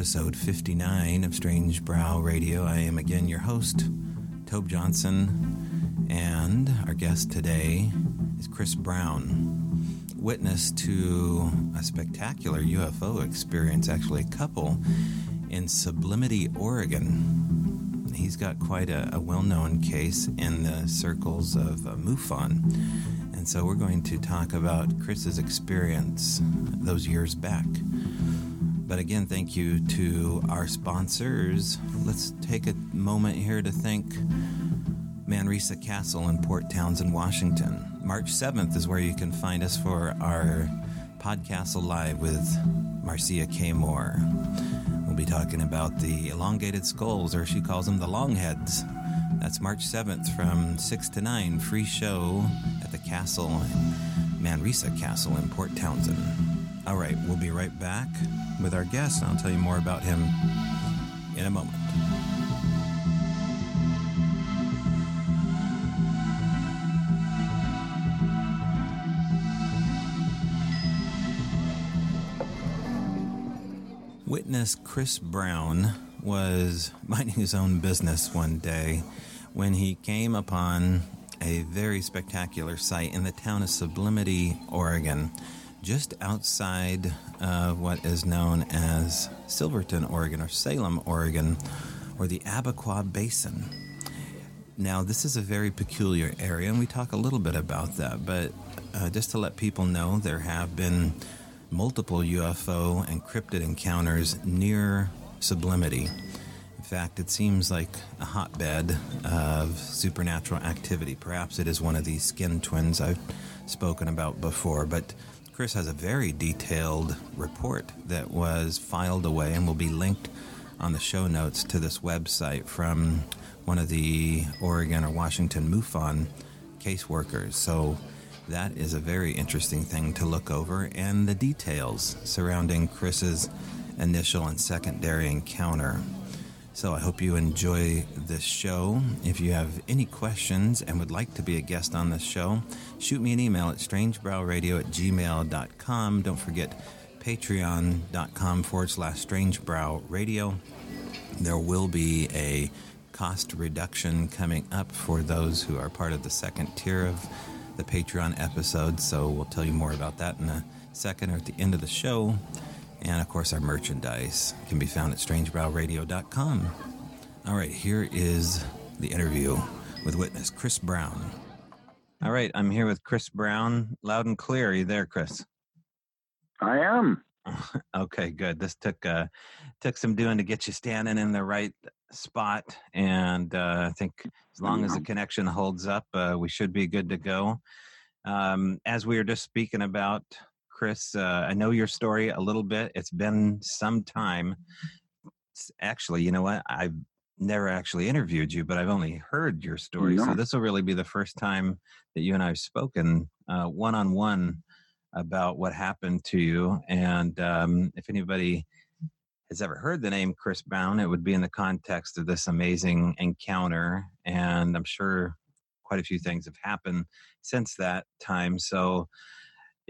episode 59 of Strange Brow Radio. I am again your host, Tobe Johnson, and our guest today is Chris Brown, witness to a spectacular UFO experience, actually, a couple in Sublimity, Oregon. He's got quite a, a well known case in the circles of uh, MUFON. And so we're going to talk about Chris's experience those years back. But again, thank you to our sponsors. Let's take a moment here to thank Manresa Castle in Port Townsend, Washington. March 7th is where you can find us for our podcast Live with Marcia K. Moore. We'll be talking about the elongated skulls, or she calls them the longheads. That's March 7th from 6 to 9. Free show at the castle, Manresa Castle in Port Townsend. All right, we'll be right back with our guest, and I'll tell you more about him in a moment. Witness Chris Brown was minding his own business one day when he came upon a very spectacular site in the town of Sublimity, Oregon just outside of what is known as Silverton, Oregon, or Salem, Oregon, or the Abiqua Basin. Now, this is a very peculiar area, and we talk a little bit about that, but uh, just to let people know, there have been multiple UFO and cryptid encounters near Sublimity. In fact, it seems like a hotbed of supernatural activity. Perhaps it is one of these skin twins I've spoken about before, but Chris has a very detailed report that was filed away and will be linked on the show notes to this website from one of the Oregon or Washington MUFON caseworkers. So that is a very interesting thing to look over, and the details surrounding Chris's initial and secondary encounter. So I hope you enjoy this show. If you have any questions and would like to be a guest on this show, shoot me an email at strangebrowradio at gmail.com. Don't forget patreon.com forward slash strangebrowradio. There will be a cost reduction coming up for those who are part of the second tier of the Patreon episode. So we'll tell you more about that in a second or at the end of the show. And of course, our merchandise can be found at strangebrowradio.com. All right, here is the interview with witness Chris Brown. All right, I'm here with Chris Brown, loud and clear. Are you there, Chris? I am. okay, good. This took uh, took some doing to get you standing in the right spot, and uh, I think as long as the connection holds up, uh, we should be good to go. Um, as we were just speaking about Chris. Uh, I know your story a little bit. It's been some time. It's actually, you know what? I've never actually interviewed you, but I've only heard your story. So this will really be the first time that you and I have spoken one on one about what happened to you. And um, if anybody has ever heard the name Chris Brown, it would be in the context of this amazing encounter. And I'm sure quite a few things have happened since that time. So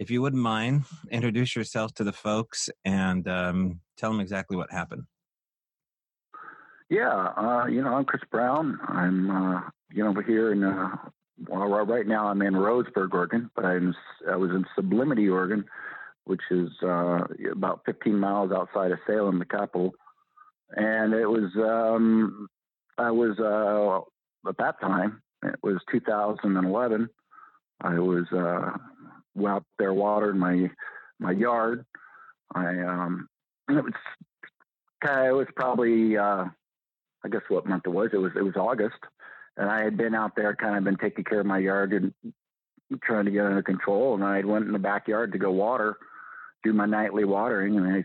if you wouldn't mind, introduce yourself to the folks and um, tell them exactly what happened. Yeah, uh, you know, I'm Chris Brown. I'm, uh, you know, over here in, uh, well, right now I'm in Roseburg, Oregon, but I'm, I was in Sublimity, Oregon, which is uh, about 15 miles outside of Salem, the capital. And it was, um, I was, uh, at that time, it was 2011. I was uh, out there watering my my yard. I um it was it was probably uh I guess what month it was. It was it was August, and I had been out there, kind of been taking care of my yard and trying to get under control. And I went in the backyard to go water, do my nightly watering, and I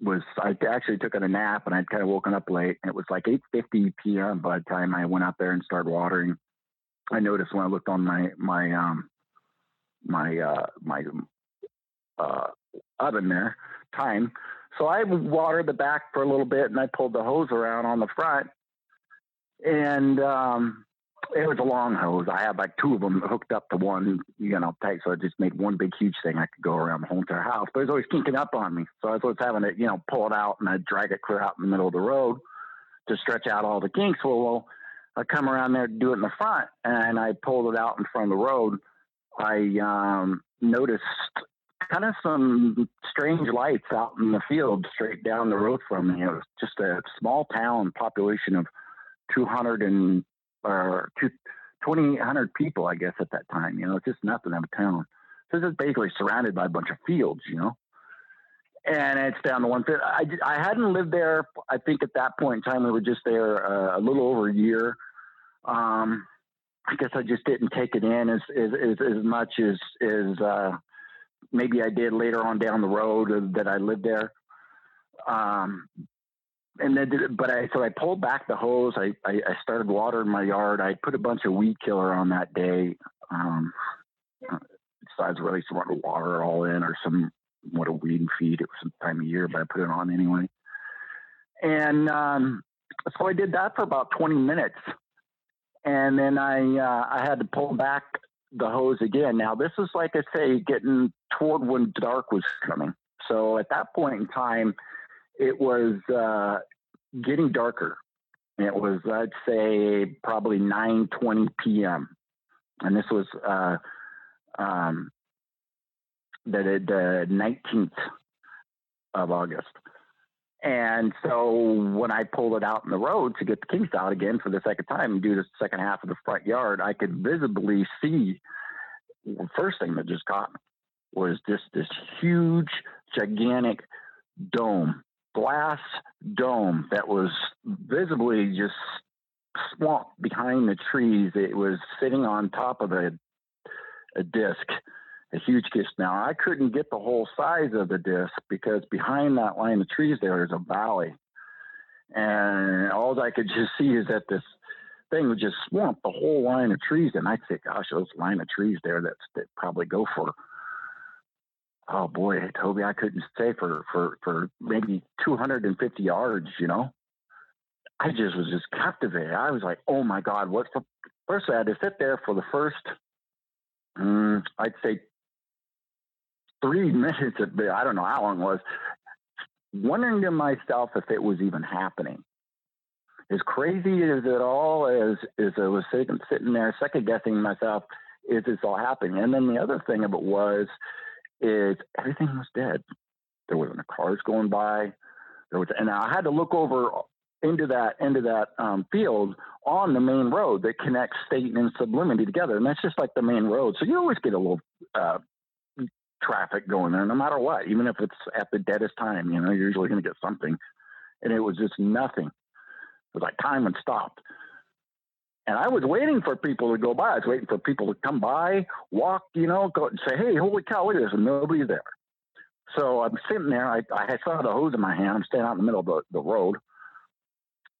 was I actually took a nap, and I'd kind of woken up late. And it was like 8:50 p.m. by the time I went out there and started watering. I noticed when I looked on my my um my uh, my uh, oven there time. So I watered the back for a little bit, and I pulled the hose around on the front, and um, it was a long hose. I had like two of them hooked up to one, you know, tank. So I just made one big, huge thing. I could go around the whole entire house, but it was always kinking up on me. So I was always having to, you know, pull it out and I'd drag it clear out in the middle of the road to stretch out all the kinks. Well, well I come around there to do it in the front and I pulled it out in front of the road. I um, noticed kind of some strange lights out in the field straight down the road from me. It was just a small town population of 200 and or 2,800 people, I guess, at that time. You know, it's just nothing of a town. So it's basically surrounded by a bunch of fields, you know. And it's down to one fifth. I, I hadn't lived there. I think at that point in time, we were just there uh, a little over a year. Um, I guess I just didn't take it in as as as, as much as as uh, maybe I did later on down the road that I lived there. Um, and then, but I so I pulled back the hose. I, I, I started watering my yard. I put a bunch of weed killer on that day. Um, besides really some water all in or some what a weed feed. It was some time of year, but I put it on anyway. And um, so I did that for about 20 minutes, and then I uh, I had to pull back the hose again. Now this is like I say, getting toward when dark was coming. So at that point in time, it was uh, getting darker. It was, I'd say, probably 9:20 p.m. And this was uh, um, the, the 19th of August. And so when I pulled it out in the road to get the kinks out again for the second time and do the second half of the front yard, I could visibly see the first thing that just caught me was just this huge, gigantic dome glass dome that was visibly just swamped behind the trees. It was sitting on top of a a disc, a huge disc. Now I couldn't get the whole size of the disc because behind that line of trees there is a valley, and all I could just see is that this thing would just swamp the whole line of trees. And I'd say, "Gosh, those line of trees there that's that probably go for." oh boy, Toby, I couldn't say for for for maybe 250 yards. You know, I just was just captivated. I was like, oh my god, what's the first? I had to sit there for the first, um, I'd say, three minutes. Of, the, I don't know how long it was. Wondering to myself if it was even happening. As crazy as it all is, as I was sitting, sitting there second guessing myself, is this all happening? And then the other thing of it was, is everything was dead. There wasn't a cars going by. There was, and I had to look over into that into that um, field on the main road that connects Stayton and Sublimity together, and that's just like the main road. So you always get a little uh, traffic going there, no matter what, even if it's at the deadest time. You know, you're usually going to get something, and it was just nothing. It was like time had stopped. And I was waiting for people to go by. I was waiting for people to come by, walk, you know, go and say, hey, holy cow, at this. And nobody's there. So I'm sitting there. I, I saw the hose in my hand. I'm standing out in the middle of the, the road.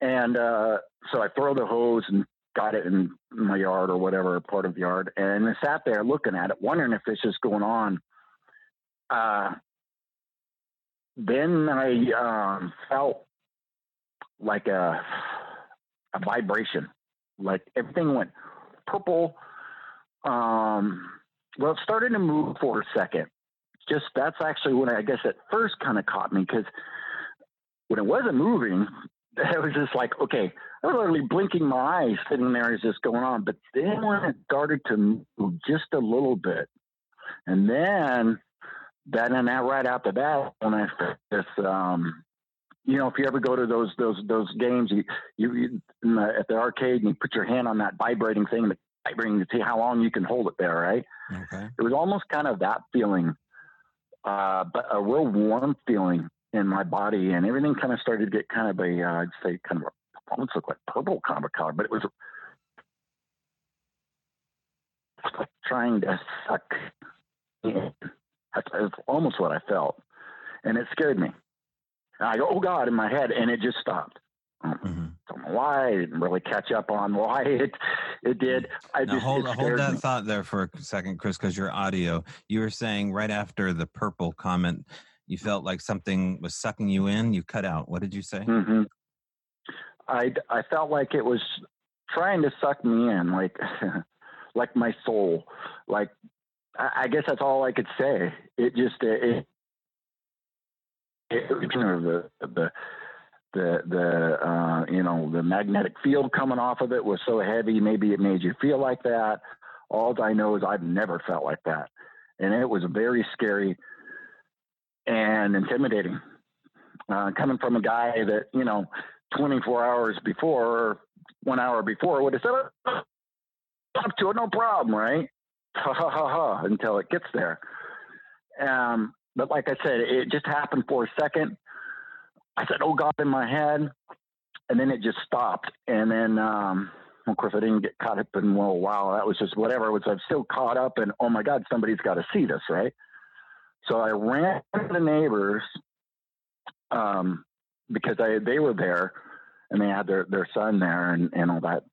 And uh, so I throw the hose and got it in my yard or whatever part of the yard. And I sat there looking at it, wondering if this is going on. Uh, then I um, felt like a, a vibration like everything went purple. Um, well, it started to move for a second. Just that's actually when I, I guess it first kind of caught me because when it wasn't moving, it was just like, okay, I was literally blinking my eyes sitting there as this going on. But then when it started to move just a little bit, and then that and that right after that, when I this um, you know, if you ever go to those those those games, you you, you the, at the arcade and you put your hand on that vibrating thing, the vibrating to see how long you can hold it there, right? Okay. It was almost kind of that feeling, uh, but a real warm feeling in my body, and everything kind of started to get kind of a, uh, I'd say, kind of a, almost look like purple kind of color, but it was trying to suck in. That's, that's almost what I felt, and it scared me. And I go, oh God, in my head, and it just stopped. Mm-hmm. Don't know why. I didn't really catch up on why it it did. I now just hold hold that me. thought there for a second, Chris, because your audio. You were saying right after the purple comment, you felt like something was sucking you in. You cut out. What did you say? Mm-hmm. I I felt like it was trying to suck me in, like like my soul. Like I, guess that's all I could say. It just it, it, it you know the the the the uh, you know the magnetic field coming off of it was so heavy. Maybe it made you feel like that. All I know is I've never felt like that, and it was very scary and intimidating. Uh, coming from a guy that you know 24 hours before, one hour before, would have said, "Up to it, no problem," right? Ha ha ha ha! Until it gets there. Um, but like I said, it just happened for a second. I said, "Oh God!" in my head, and then it just stopped. And then, um, of course, I didn't get caught up in well, wow, that was just whatever. It was I'm still caught up in, oh my God, somebody's got to see this, right? So I ran to the neighbors um, because I they were there and they had their their son there and and all that.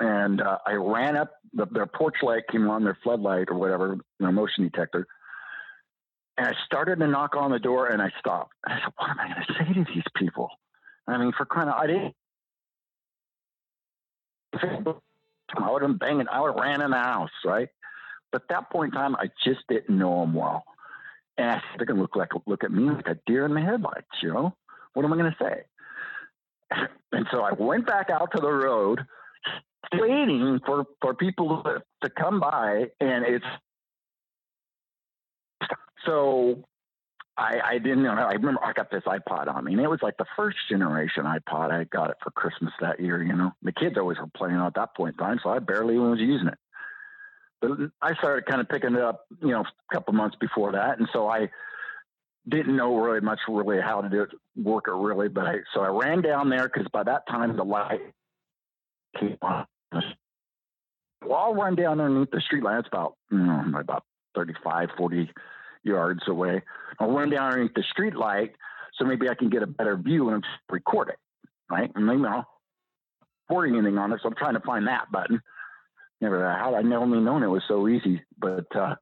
And uh, I ran up. The, their porch light came on, their floodlight or whatever, their motion detector and I started to knock on the door and I stopped. I said, what am I going to say to these people? I mean, for crying out, I didn't. I would have banging, I would have ran in the house, right? But at that point in time, I just didn't know them well. And I said, they're going to look like, look at me like a deer in the headlights, you know? What am I going to say? And so I went back out to the road, waiting for, for people to, to come by. And it's so I, I didn't know. I remember I got this iPod on me, and it was like the first generation iPod. I got it for Christmas that year. You know, the kids always were playing at that point in time, so I barely was using it. But I started kind of picking it up, you know, a couple months before that, and so I didn't know really much really how to do it, work it really. But I so I ran down there because by that time the light came on. Well, I'll run down underneath the street light. It's about you know about 35, 40 yards away. I'll run down underneath the street light so maybe I can get a better view and record it, right? And maybe I'll recording anything on it, so I'm trying to find that button. Never how I never known it was so easy, but uh,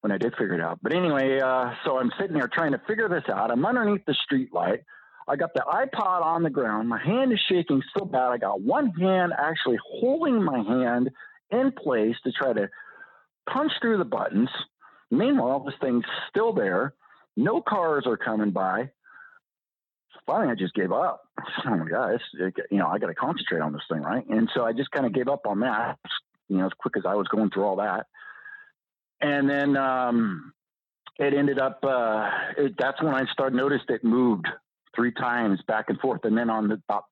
when I did figure it out. But anyway, uh, so I'm sitting there trying to figure this out. I'm underneath the street light. I got the iPod on the ground. My hand is shaking so bad. I got one hand actually holding my hand in place to try to punch through the buttons. Meanwhile, this thing's still there. No cars are coming by. Finally, I just gave up. Oh my god, it's, you know I got to concentrate on this thing, right? And so I just kind of gave up on that. You know, as quick as I was going through all that, and then um, it ended up. Uh, it, that's when I started noticed it moved three times back and forth, and then on the top,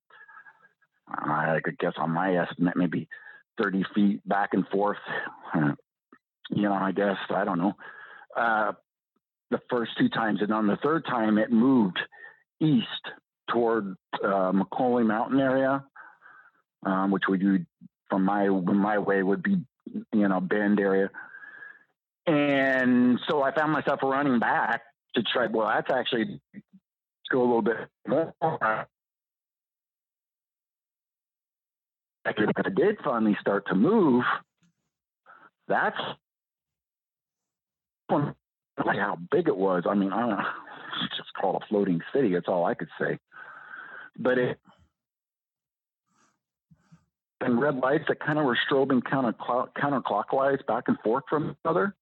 I could guess on my estimate, maybe thirty feet back and forth you know, I guess, I don't know, uh, the first two times. And on the third time, it moved east toward uh, McCully Mountain area, um, which would do from my my way would be, you know, Bend area. And so I found myself running back to try. Well, that's actually go a little bit more. It did finally start to move, that's like how big it was. I mean, I don't know. It's just called a floating city. That's all I could say. But it and red lights that kind of were strobing counter counterclockwise back and forth from each other.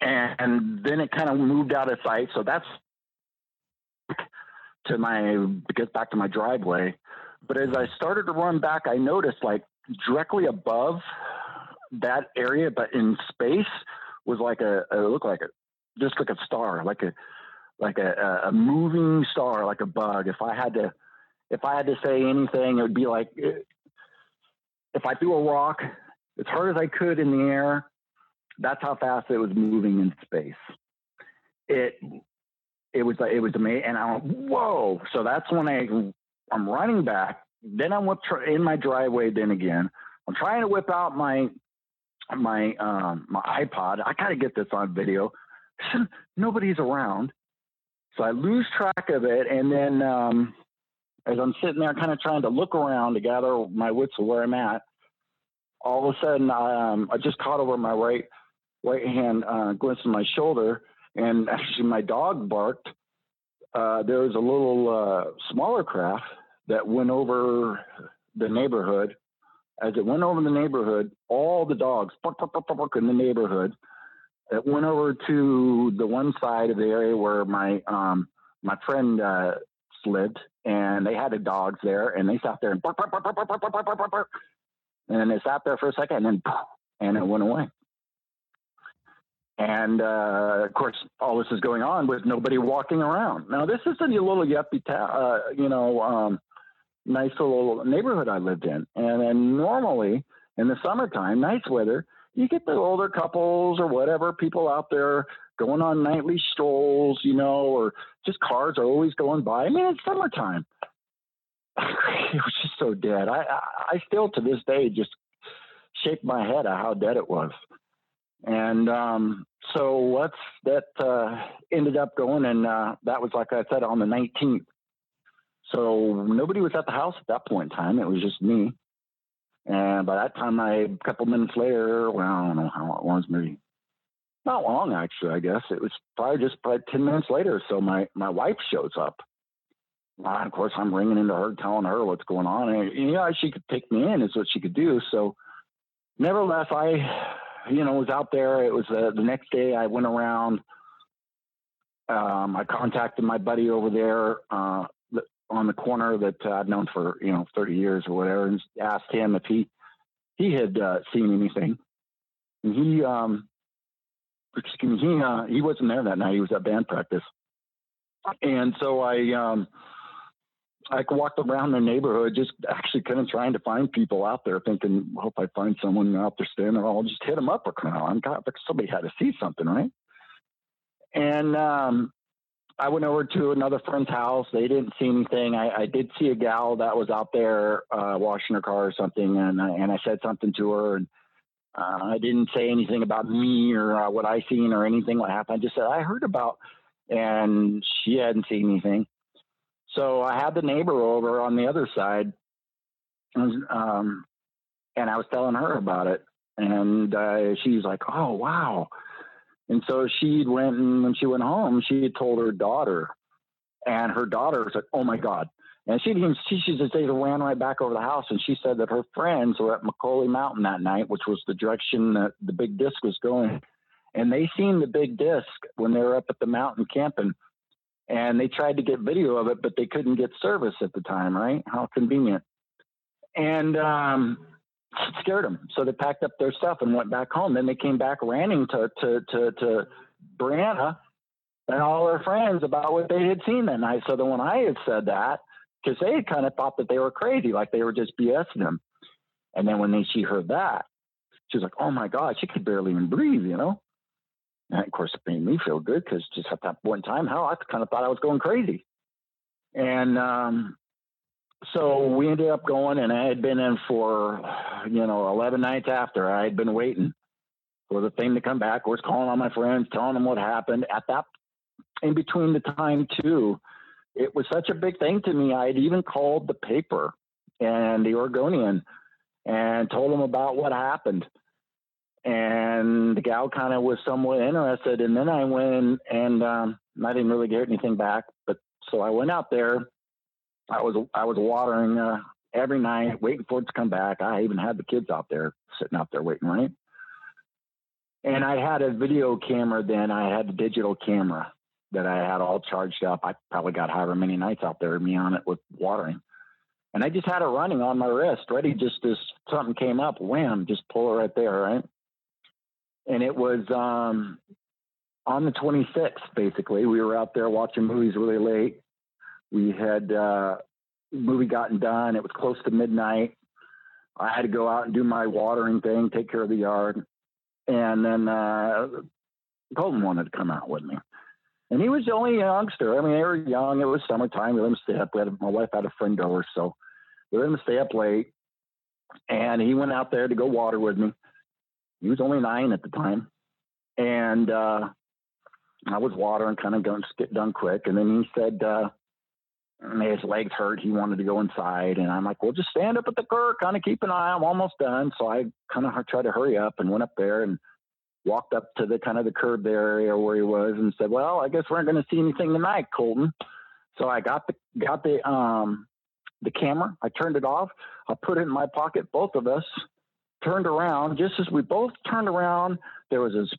And then it kind of moved out of sight. So that's to my get back to my driveway. But as I started to run back, I noticed like directly above that area, but in space, was like a, it looked like a, just like a star, like a, like a, a moving star, like a bug. If I had to, if I had to say anything, it would be like, if I threw a rock as hard as I could in the air, that's how fast it was moving in space. It, it was it was amazing. And I went, whoa. So that's when I, I'm running back. Then I'm in my driveway. Then again, I'm trying to whip out my my um, my iPod. I got to get this on video. Nobody's around, so I lose track of it. And then um, as I'm sitting there, kind of trying to look around to gather my wits of where I'm at, all of a sudden I, um, I just caught over my right right hand uh, against my shoulder, and actually my dog barked. Uh, there was a little uh, smaller craft that went over the neighborhood. As it went over the neighborhood, all the dogs bark, bark, bark, bark, in the neighborhood. It went over to the one side of the area where my um, my friend uh, lived, and they had the dogs there, and they sat there and bark, bark, bark, bark, bark, bark, bark, bark, bark, bark. and then they sat there for a second, and then and it went away. And uh, of course, all this is going on with nobody walking around. Now, this is a little yuppie, ta- uh, you know, um, nice little neighborhood I lived in. And then normally in the summertime, nice weather, you get the older couples or whatever people out there going on nightly strolls, you know, or just cars are always going by. I mean, it's summertime. it was just so dead. I, I, I still to this day just shake my head at how dead it was. And um, so that uh, ended up going, and uh, that was like I said on the 19th. So nobody was at the house at that point in time. It was just me. And by that time, I a couple minutes later, well, I don't know how it was, maybe not long actually. I guess it was probably just probably ten minutes later. So my my wife shows up. And of course, I'm ringing into her, telling her what's going on. And you know, she could take me in is what she could do. So, nevertheless, I you know, was out there. It was uh, the next day. I went around. Um, I contacted my buddy over there uh, on the corner that uh, I'd known for you know 30 years or whatever, and asked him if he he had uh, seen anything. And he, um, excuse me, he uh, he wasn't there that night. He was at band practice, and so I um, I walked around the neighborhood, just actually kind of trying to find people out there, thinking, hope I find someone out there standing. I'll just hit them up or come on. God, somebody had to see something, right? And um, I went over to another friend's house. They didn't see anything. I, I did see a gal that was out there uh, washing her car or something, and I, and I said something to her, and uh, I didn't say anything about me or uh, what I seen or anything what happened. I just said I heard about, and she hadn't seen anything. So I had the neighbor over on the other side, um, and I was telling her about it, and uh, she's like, "Oh wow!" And so she went and when she went home, she told her daughter, and her daughter was like, "Oh my god!" And she didn't. She, she just they ran right back over the house, and she said that her friends were at McCully Mountain that night, which was the direction that the big disc was going, and they seen the big disc when they were up at the mountain camping and they tried to get video of it, but they couldn't get service at the time, right? How convenient. And um, it scared them. So they packed up their stuff and went back home. Then they came back ranting to, to, to, to Brianna and all her friends about what they had seen that night. So then when I had said that, because they had kind of thought that they were crazy, like they were just BSing them. And then when they, she heard that, she was like, oh my God, she could barely even breathe, you know? And of course, it made me feel good because just at that one time, hell, I kind of thought I was going crazy. And um, so we ended up going, and I had been in for, you know, 11 nights after. I had been waiting for the thing to come back. I was calling on my friends, telling them what happened. At that, in between the time, too, it was such a big thing to me. I had even called the paper and the Oregonian and told them about what happened and the gal kind of was somewhat interested. And then I went and um, I didn't really get anything back, but so I went out there. I was I was watering uh, every night, waiting for it to come back. I even had the kids out there sitting out there waiting, right? And I had a video camera then. I had a digital camera that I had all charged up. I probably got however many nights out there me on it with watering. And I just had it running on my wrist, ready just as something came up, wham, just pull it right there, right? And it was um, on the 26th. Basically, we were out there watching movies really late. We had uh, movie gotten done. It was close to midnight. I had to go out and do my watering thing, take care of the yard, and then uh, Colton wanted to come out with me. And he was the only youngster. I mean, they were young. It was summertime. We let him stay up. We had, my wife had a friend over, so we let him stay up late. And he went out there to go water with me. He was only nine at the time, and uh, I was watering, kind of going to get done quick. And then he said, uh, his legs hurt. He wanted to go inside, and I'm like, well, just stand up at the curb, kind of keep an eye. I'm almost done. So I kind of tried to hurry up and went up there and walked up to the kind of the curb there area where he was and said, well, I guess we're not going to see anything tonight, Colton. So I got the got the um the camera. I turned it off. I put it in my pocket. Both of us turned around. Just as we both turned around, there was this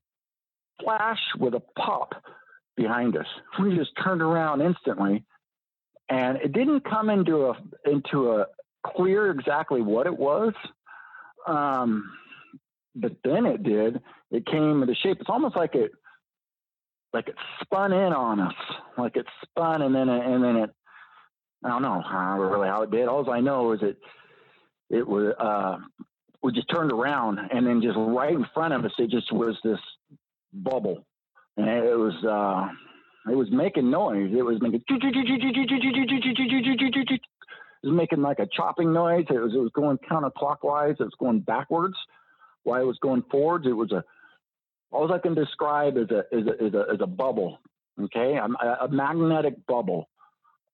flash with a pop behind us. We just turned around instantly, and it didn't come into a into a clear exactly what it was. Um, but then it did. It came into shape. It's almost like it like it spun in on us, like it spun and then it, and then it. I don't know how really how it did. All I know is it it was uh, we just turned around and then just right in front of us it just was this bubble and it was uh, it was making noise. It was making it was making like a chopping noise. It was it was going counterclockwise. It was going backwards. While it was going forwards, it was a all I can describe is a is a is a, is a bubble. Okay, a, a magnetic bubble.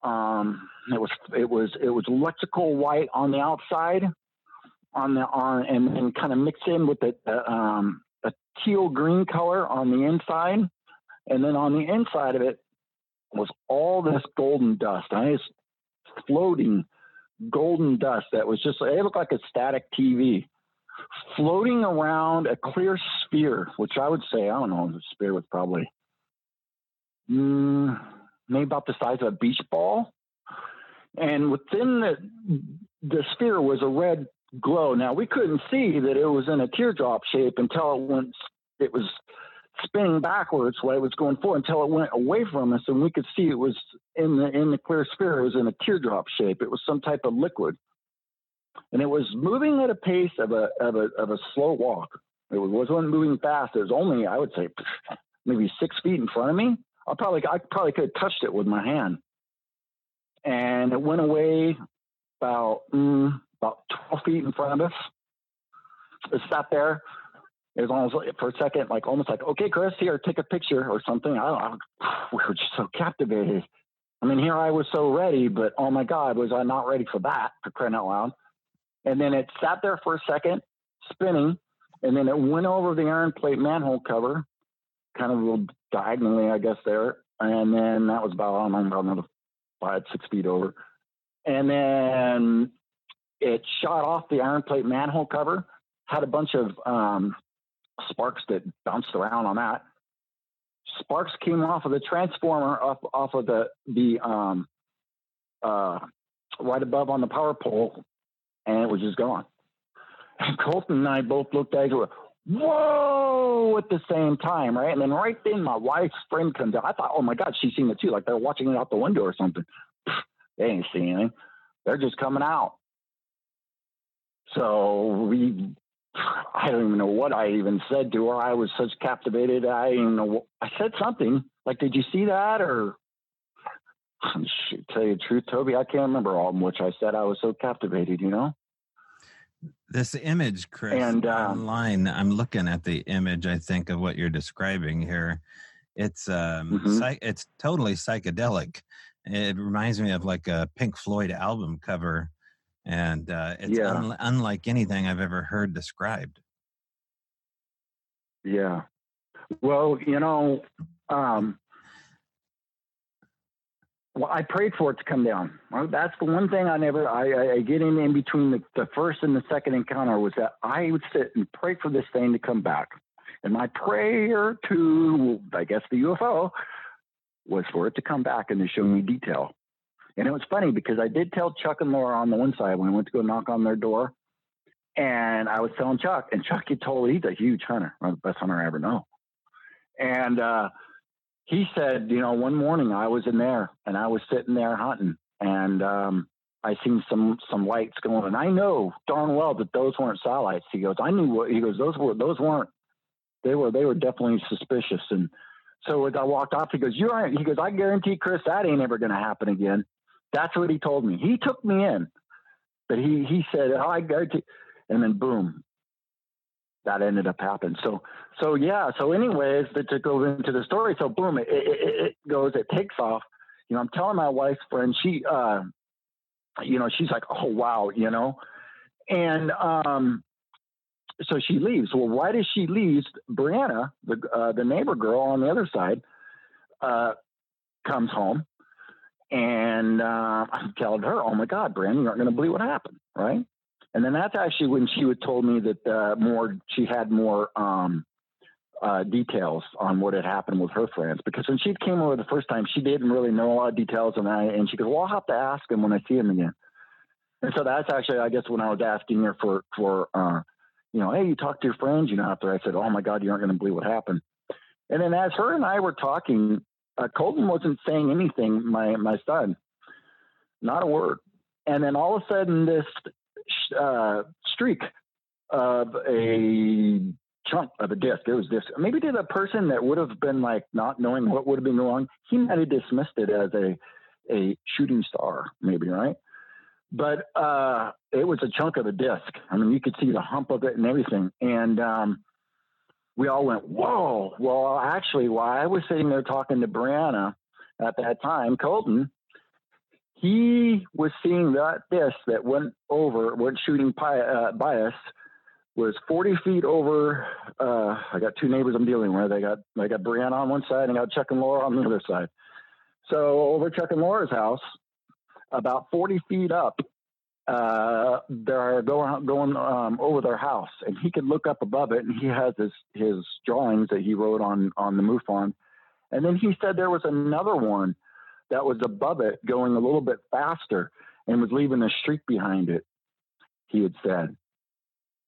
Um, it was it was it was electrical white on the outside, on the on and, and kind of mixed in with the uh, um, a teal green color on the inside, and then on the inside of it was all this golden dust. I was floating golden dust that was just it looked like a static TV floating around a clear sphere, which I would say, I don't know, the sphere was probably mm, maybe about the size of a beach ball. And within the, the sphere was a red glow. Now we couldn't see that it was in a teardrop shape until it went, it was spinning backwards while it was going forward until it went away from us and we could see it was in the in the clear sphere it was in a teardrop shape it was some type of liquid and it was moving at a pace of a of a of a slow walk. It wasn't moving fast. It was only I would say maybe six feet in front of me. I probably I probably could have touched it with my hand, and it went away about mm, about twelve feet in front of us. It sat there. It was almost for a second, like almost like, okay, Chris, here, take a picture or something. I know. We were just so captivated. I mean, here I was so ready, but oh my God, was I not ready for that? For crying out loud! and then it sat there for a second, spinning, and then it went over the iron plate manhole cover, kind of a little diagonally, I guess there, and then that was about I don't know about another five six feet over, and then it shot off the iron plate manhole cover, had a bunch of um, sparks that bounced around on that. Sparks came off of the transformer off off of the the um, uh, right above on the power pole and it was just gone. And Colton and I both looked at each other, whoa, at the same time, right? And then right then, my wife's friend comes out. I thought, oh my God, she's seen it too. Like they're watching it out the window or something. They ain't seeing anything. They're just coming out. So we, I don't even know what I even said to her. I was such captivated. I didn't know. I said something like, "Did you see that?" Or Shoot, tell you the truth, Toby, I can't remember all which I said. I was so captivated, you know. This image, Chris, and, uh, online. I'm looking at the image. I think of what you're describing here. It's um, mm-hmm. psych- it's totally psychedelic. It reminds me of like a Pink Floyd album cover, and uh, it's yeah. un- unlike anything I've ever heard described. Yeah. Well, you know, um, well, I prayed for it to come down. Well, that's the one thing I never, I, I, get in, in between the, the first and the second encounter was that I would sit and pray for this thing to come back. And my prayer to, I guess, the UFO was for it to come back and to show me detail. And it was funny because I did tell Chuck and Laura on the one side when I went to go knock on their door. And I was telling Chuck, and Chuck had told me he's a huge hunter, one of the best hunter I ever know. And uh, he said, you know, one morning I was in there and I was sitting there hunting and um, I seen some some lights going, and I know darn well that those weren't satellites. He goes, I knew what he goes. Those were those weren't. They were they were definitely suspicious. And so as I walked off, he goes, you aren't. He goes, I guarantee, Chris, that ain't ever going to happen again. That's what he told me. He took me in, but he he said, oh, I guarantee. And then boom, that ended up happening. So, so yeah. So, anyways, to go into the story, so boom, it, it, it, goes, it takes off. You know, I'm telling my wife's friend, she, uh, you know, she's like, oh wow, you know, and um, so she leaves. Well, why does she leave? Brianna, the uh, the neighbor girl on the other side, uh, comes home, And uh, I told her, "Oh my God, Brandon, you aren't going to believe what happened, right?" And then that's actually when she would told me that uh, more she had more um, uh, details on what had happened with her friends because when she came over the first time, she didn't really know a lot of details, and I and she goes, "Well, I'll have to ask him when I see him again." And so that's actually, I guess, when I was asking her for for uh, you know, hey, you talked to your friends, you know, after I said, "Oh my God, you aren't going to believe what happened." And then as her and I were talking, uh, Colton wasn't saying anything. My my son, not a word. And then all of a sudden, this uh, streak of a chunk of a disc. It was this. Maybe to the person that would have been like not knowing what would have been wrong, he might have dismissed it as a a shooting star, maybe right. But uh, it was a chunk of a disc. I mean, you could see the hump of it and everything. And um, we all went, "Whoa!" Well, actually, while I was sitting there talking to Brianna at that time, Colton, he was seeing that disc that went over, went shooting by, uh, bias was 40 feet over. Uh, I got two neighbors I'm dealing with. I got I got Brianna on one side and I got Chuck and Laura on the other side. So over Chuck and Laura's house, about 40 feet up, uh, they're going going um, over their house, and he could look up above it, and he has his his drawings that he wrote on on the MUFON. And then he said there was another one that was above it, going a little bit faster, and was leaving a streak behind it. He had said,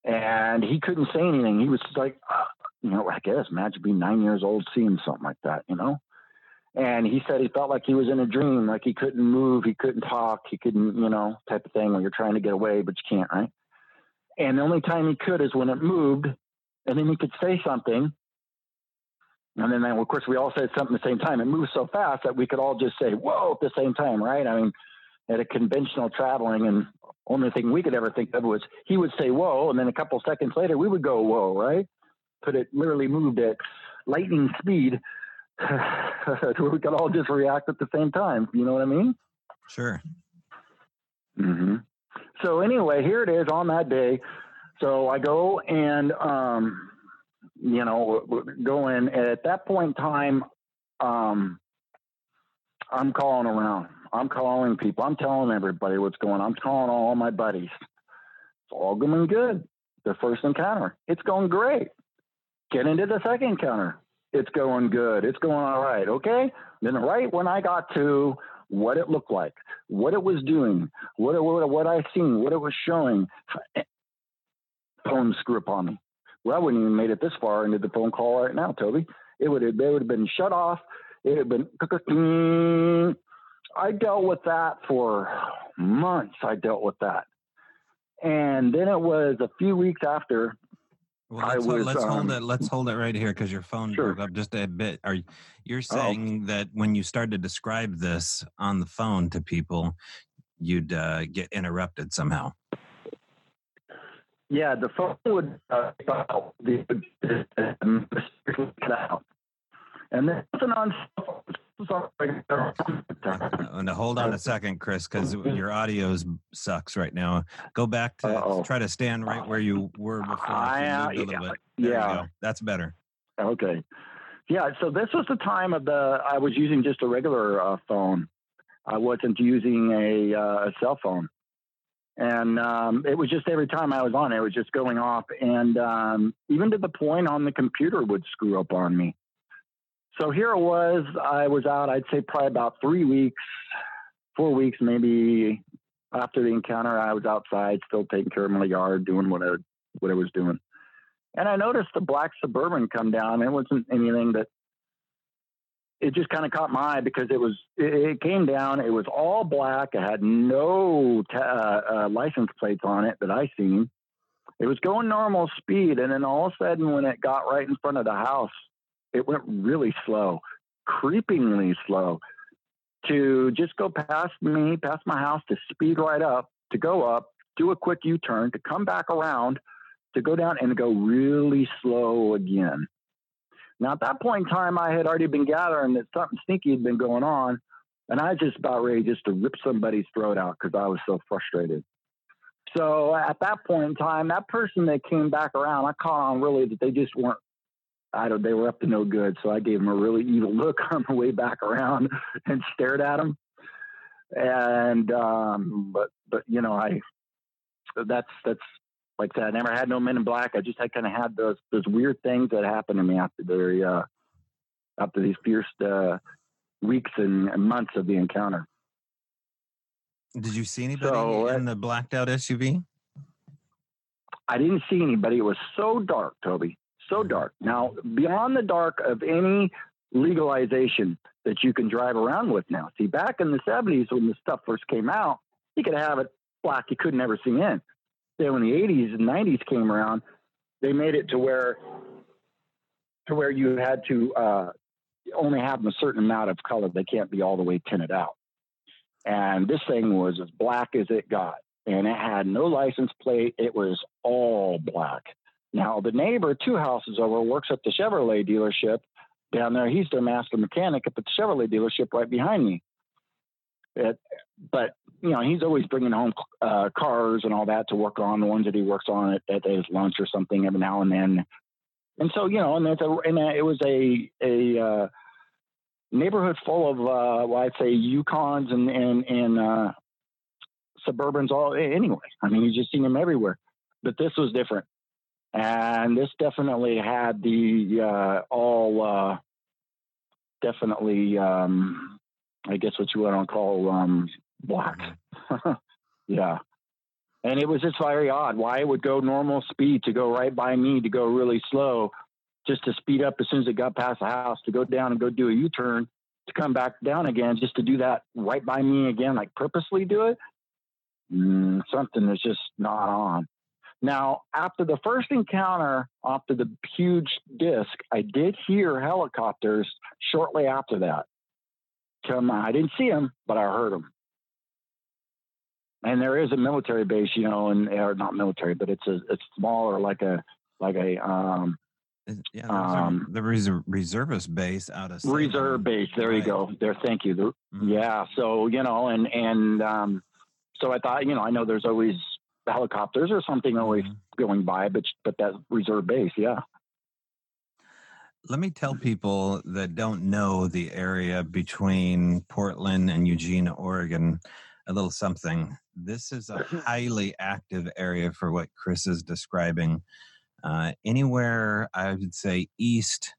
and he couldn't say anything. He was like, uh, you know, I guess imagine being nine years old seeing something like that, you know. And he said he felt like he was in a dream, like he couldn't move, he couldn't talk, he couldn't, you know, type of thing when you're trying to get away, but you can't, right? And the only time he could is when it moved, and then he could say something. And then, of course, we all said something at the same time. It moved so fast that we could all just say, whoa, at the same time, right? I mean, at a conventional traveling, and only thing we could ever think of was he would say, whoa, and then a couple seconds later, we would go, whoa, right? But it literally moved at lightning speed we could all just react at the same time. You know what I mean? Sure. Mm-hmm. So anyway, here it is on that day. So I go and, um, you know, go in. At that point in time, um, I'm calling around. I'm calling people. I'm telling everybody what's going on. I'm calling all my buddies. It's all going good. The first encounter, it's going great. Get into the second encounter it's going good. It's going all right. Okay. Then right when I got to what it looked like, what it was doing, what what, what I seen, what it was showing, phone screw up on me. Well, I wouldn't even made it this far into the phone call right now, Toby. It would have, it would have been shut off. It had been. I dealt with that for months. I dealt with that. And then it was a few weeks after well, let's, was, let's um, hold it. Let's hold it right here because your phone sure. broke up just a bit. Are you're saying oh. that when you started to describe this on the phone to people, you'd uh, get interrupted somehow? Yeah, the phone would uh, the, out, and then on uh, hold on a second, Chris, because your audio sucks right now. Go back to Uh-oh. try to stand right where you were before. I, uh, yeah, yeah. that's better. Okay, yeah. So this was the time of the. I was using just a regular uh, phone. I wasn't using a, uh, a cell phone, and um, it was just every time I was on, it was just going off, and um, even to the point on the computer would screw up on me. So here it was. I was out, I'd say probably about three weeks, four weeks maybe after the encounter. I was outside, still taking care of my yard, doing what I, what I was doing. And I noticed the black Suburban come down. It wasn't anything that it just kind of caught my eye because it was it, came down. It was all black. It had no uh, uh, license plates on it that I seen. It was going normal speed, and then all of a sudden, when it got right in front of the house, it went really slow, creepingly slow to just go past me, past my house, to speed right up, to go up, do a quick U turn, to come back around, to go down and go really slow again. Now, at that point in time, I had already been gathering that something sneaky had been going on, and I was just about ready just to rip somebody's throat out because I was so frustrated. So at that point in time, that person that came back around, I caught on really that they just weren't I don't, they were up to no good. So I gave him a really evil look on the way back around and stared at him. and um, but but you know I that's that's like that. I never had no Men in Black. I just I kind of had those those weird things that happened to me after the uh, after these fierce uh, weeks and months of the encounter. Did you see anybody so, in the blacked out SUV? I didn't see anybody. It was so dark, Toby, so dark. Now, beyond the dark of any legalization that you can drive around with now. See, back in the 70s when the stuff first came out, you could have it black, you could never see in. Then when the 80s and 90s came around, they made it to where to where you had to uh, only have a certain amount of color. They can't be all the way tinted out. And this thing was as black as it got and it had no license plate. It was all black. Now, the neighbor two houses over works at the Chevrolet dealership down there. He's their master mechanic at the Chevrolet dealership right behind me. It, but you know, he's always bringing home uh, cars and all that to work on the ones that he works on at, at his lunch or something every now and then. And so, you know, and, it's a, and it was a a uh, neighborhood full of, uh, well, I'd say Yukons and and and uh, Suburbans all anyway. I mean, you just seen them everywhere. But this was different, and this definitely had the uh, all uh, definitely, um, I guess what you want to call um, black. Mm-hmm. yeah. And it was just very odd why it would go normal speed to go right by me to go really slow, just to speed up as soon as it got past the house to go down and go do a U turn to come back down again, just to do that right by me again, like purposely do it mm, something is just not on. Now, after the first encounter, after the huge disc, I did hear helicopters shortly after that. Come, I didn't see them, but I heard them. And there is a military base, you know, and or not military, but it's a it's smaller, like a like a um, yeah, um, the reserve, reservist base out of reserve base. There right. you go. There, thank you. The, mm-hmm. Yeah, so you know, and and um, so I thought, you know, I know there's always helicopters or something always mm-hmm. going by, but but that reserve base, yeah. Let me tell people that don't know the area between Portland and Eugene, Oregon, a little something. This is a highly active area for what Chris is describing. Uh, anywhere, I would say, east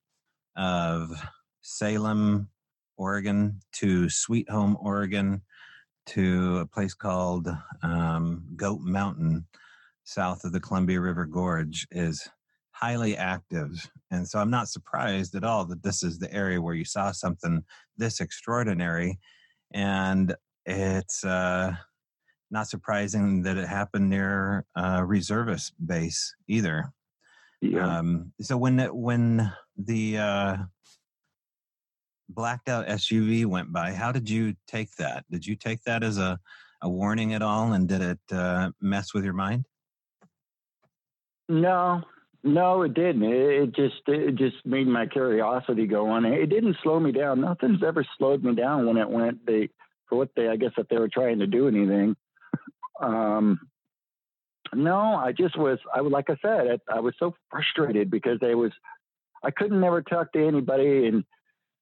of Salem, Oregon to Sweet Home, Oregon, to a place called um, Goat Mountain, south of the Columbia River Gorge, is highly active. And so I'm not surprised at all that this is the area where you saw something this extraordinary. And it's uh, not surprising that it happened near a reservist base either. Yeah. Um, so when when the uh, blacked out SUV went by. How did you take that? Did you take that as a, a warning at all, and did it uh, mess with your mind? No, no, it didn't. It, just it just made my curiosity go on. It didn't slow me down. Nothing's ever slowed me down when it went. They for what they I guess if they were trying to do anything. Um, no, I just was. I was like I said. I, I was so frustrated because I was. I couldn't never talk to anybody and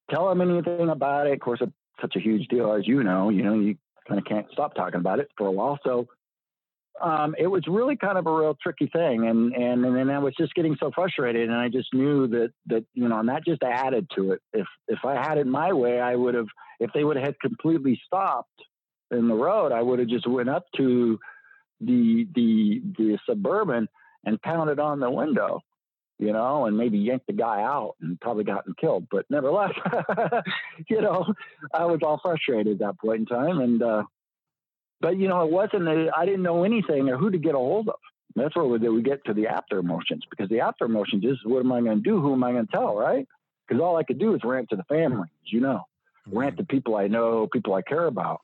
tell them anything about it. Of course, it's such a huge deal, as you know. You know, you kind of can't stop talking about it for a while. So um, it was really kind of a real tricky thing, and and and then I was just getting so frustrated, and I just knew that that you know, and that just added to it. If if I had it my way, I would have. If they would have completely stopped in the road, I would have just went up to the the the suburban and pounded on the window you know, and maybe yanked the guy out and probably gotten killed. But nevertheless, you know, I was all frustrated at that point in time. And, uh, but, you know, it wasn't, I didn't know anything or who to get a hold of. That's where we, we get to the after emotions because the after emotions is what am I going to do? Who am I going to tell? Right. Because all I could do is rant to the family, as you know, mm-hmm. rant to people I know, people I care about.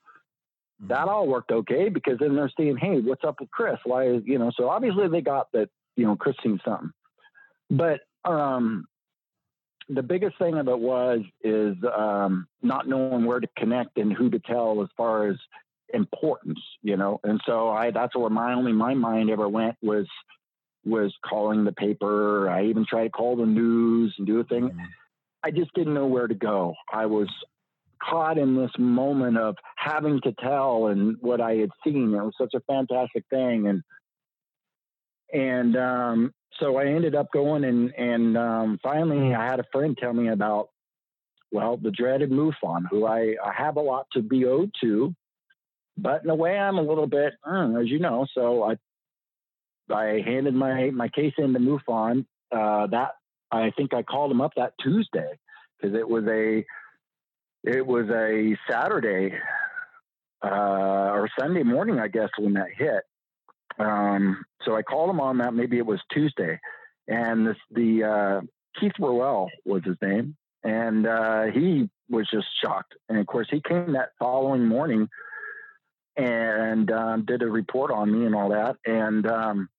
Mm-hmm. That all worked okay because then they're saying, Hey, what's up with Chris? Why is, you know, so obviously they got that, you know, Chris seen something. But um, the biggest thing of it was is um, not knowing where to connect and who to tell as far as importance, you know. And so I that's where my only my mind ever went was was calling the paper. I even tried to call the news and do a thing. Mm-hmm. I just didn't know where to go. I was caught in this moment of having to tell and what I had seen. It was such a fantastic thing, and and um, so I ended up going and and um, finally I had a friend tell me about well the dreaded MUFON, who I, I have a lot to be owed to, but in a way I'm a little bit uh, as you know. So I I handed my my case in to MUFON. Uh, that I think I called him up that Tuesday because it was a it was a Saturday uh, or Sunday morning, I guess, when that hit. Um, so I called him on that. Maybe it was Tuesday, and this, the uh, Keith Rowell was his name, and uh, he was just shocked. And of course, he came that following morning and um, did a report on me and all that. And um,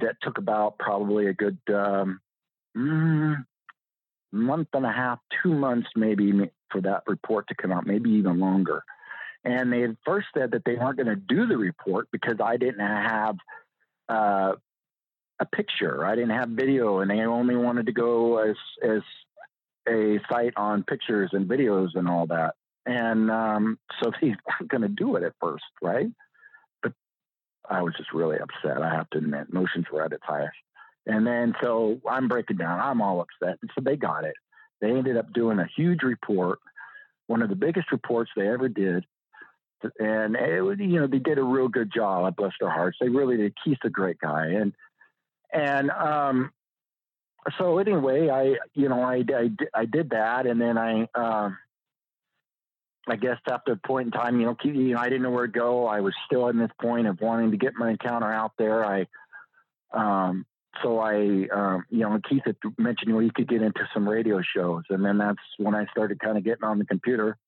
that took about probably a good um, mm, month and a half, two months maybe for that report to come out, maybe even longer. And they had first said that they weren't going to do the report because I didn't have uh, a picture, I didn't have video, and they only wanted to go as as a site on pictures and videos and all that. And um, so they weren't going to do it at first, right? But I was just really upset. I have to admit, emotions were at its highest. And then so I'm breaking down. I'm all upset. And so they got it. They ended up doing a huge report, one of the biggest reports they ever did. And it was, you know, they did a real good job. I bless their hearts. They really did. Keith's a great guy. And, and, um, so anyway, I, you know, I, I, I did that. And then I, um, I guess after a point in time, you know, Keith, you know, I didn't know where to go. I was still in this point of wanting to get my encounter out there. I, um, so I, um, you know, Keith had mentioned well, you could get into some radio shows, and then that's when I started kind of getting on the computer.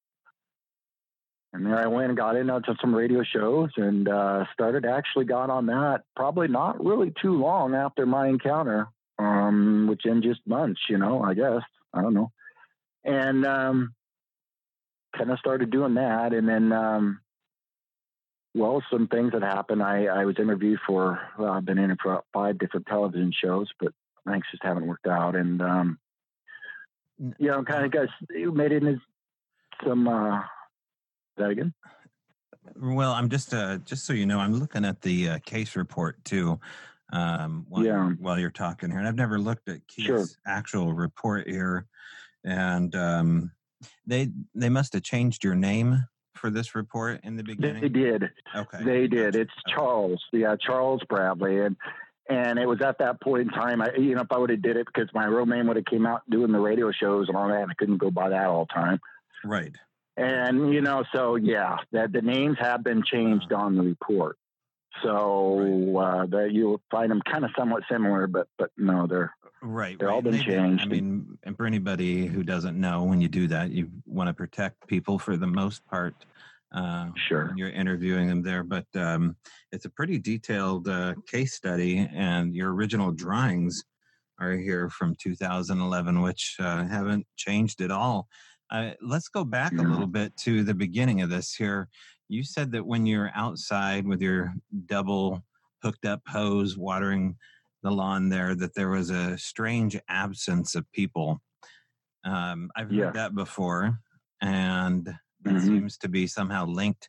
And there I went and got in into some radio shows and uh, started actually got on that probably not really too long after my encounter, um, which in just months, you know, I guess I don't know, and um, kind of started doing that, and then um, well, some things that happened. I, I was interviewed for, well, I've been in for five different television shows, but things just haven't worked out. And, um, you know, kind of got made it into some, uh, that again? Well, I'm just, uh, just so you know, I'm looking at the uh, case report too. Um, while, yeah. while you're talking here, and I've never looked at Keith's sure. actual report here, and um, they they must have changed your name for this report in the beginning? They did. Okay. They did. It's okay. Charles. Yeah, Charles Bradley. And and it was at that point in time, I you know, if I would have did it because my real name would have came out doing the radio shows and all that, and I couldn't go by that all the time. Right. And you know, so yeah, that the names have been changed on the report. So uh, that you'll find them kind of somewhat similar, but but no, they're right. They're right. all been they changed. I mean, and for anybody who doesn't know, when you do that, you want to protect people for the most part. Uh, sure. You're interviewing them there, but um, it's a pretty detailed uh, case study, and your original drawings are here from 2011, which uh, haven't changed at all. Uh, let's go back yeah. a little bit to the beginning of this here. You said that when you're outside with your double hooked up hose watering the lawn there, that there was a strange absence of people. Um, I've heard yeah. that before, and that mm-hmm. seems to be somehow linked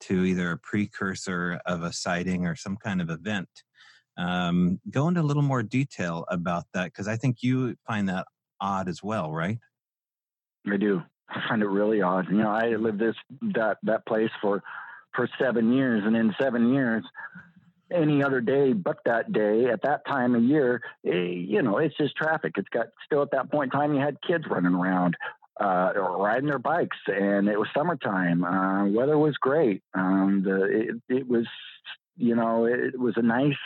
to either a precursor of a sighting or some kind of event. Um, go into a little more detail about that because I think you find that odd as well, right? I do. I find it really odd. You know, I lived this that that place for for seven years, and in seven years, any other day but that day at that time of year, eh, you know, it's just traffic. It's got still at that point in time, you had kids running around. Uh, riding their bikes, and it was summertime. Uh, weather was great. Um, the, it, it was, you know, it was a nice,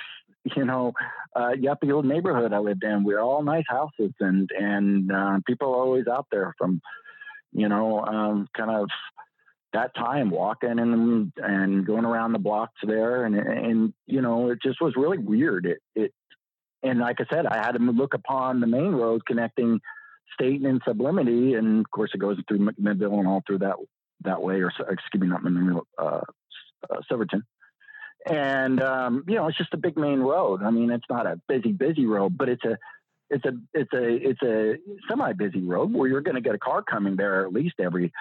you know, uh, yuppie old neighborhood I lived in. We are all nice houses, and and uh, people are always out there from, you know, um, kind of that time walking and and going around the blocks there, and and you know, it just was really weird. It it, and like I said, I had to look upon the main road connecting Stayton and Sublimity, and of course it goes through McMinnville and all through that that way, or excuse me, not McMinnville, uh, uh, Silverton. And um, you know, it's just a big main road. I mean, it's not a busy, busy road, but it's a it's a it's a it's a semi busy road where you're going to get a car coming there at least every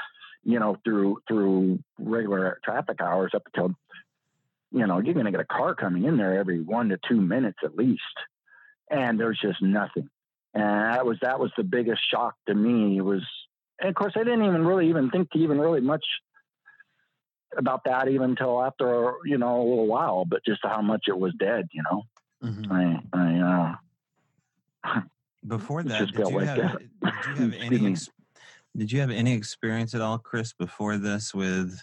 you know, through through regular traffic hours up until, you know, you're going to get a car coming in there every one to two minutes at least, and there's just nothing. And that was that was the biggest shock to me It was, and of course I didn't even really even think to even really much about that even until after you know a little while, but just how much it was dead, you know. Mm-hmm. I, I uh, before that, did you, like have, that. did you have any ex- did you have any experience at all, Chris, before this with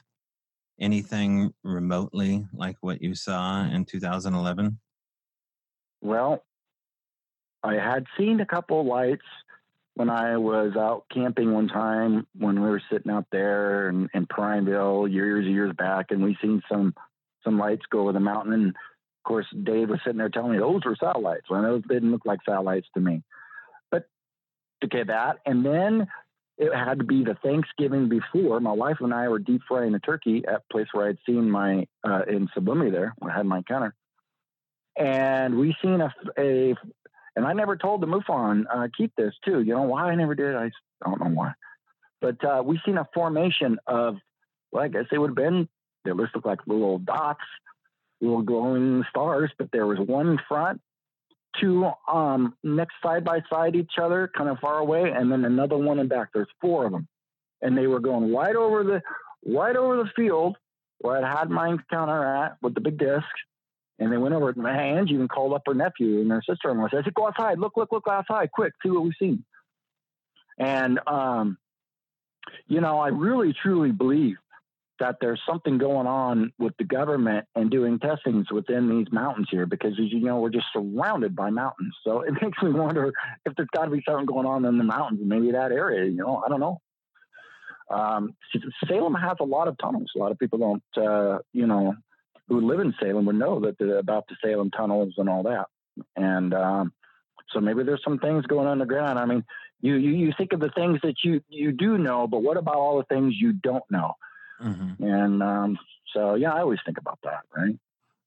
anything remotely like what you saw in 2011? Well, I had seen a couple lights when I was out camping one time when we were sitting out there in, in Prineville years years back, and we seen some some lights go over the mountain. And of course, Dave was sitting there telling me those were satellites. Well, those didn't look like satellites to me. But okay, that and then it had to be the Thanksgiving before. My wife and I were deep frying a turkey at a place where I'd seen my uh, in Sublimity there, I had my encounter, and we seen a, a and I never told the MUFON, uh, keep this too. You know why I never did? I don't know why. But uh, we seen a formation of, well, I guess they would have been, they just look like little dots, little glowing stars, but there was one front, two um, next side by side each other, kind of far away, and then another one in back. There's four of them. And they were going right over the, right over the field where I had my encounter at with the big disc and they went over to Angie and called up her nephew and her sister in law. Said, Go outside, look, look, look outside, quick, see what we've seen. And, um, you know, I really truly believe that there's something going on with the government and doing testings within these mountains here because, as you know, we're just surrounded by mountains. So it makes me wonder if there's got to be something going on in the mountains, maybe that area, you know, I don't know. Um, Salem has a lot of tunnels. A lot of people don't, uh, you know, who live in Salem would know that about the Salem tunnels and all that. And um, so maybe there's some things going on underground. I mean, you, you you think of the things that you you do know, but what about all the things you don't know? Mm-hmm. And um, so yeah, I always think about that. Right?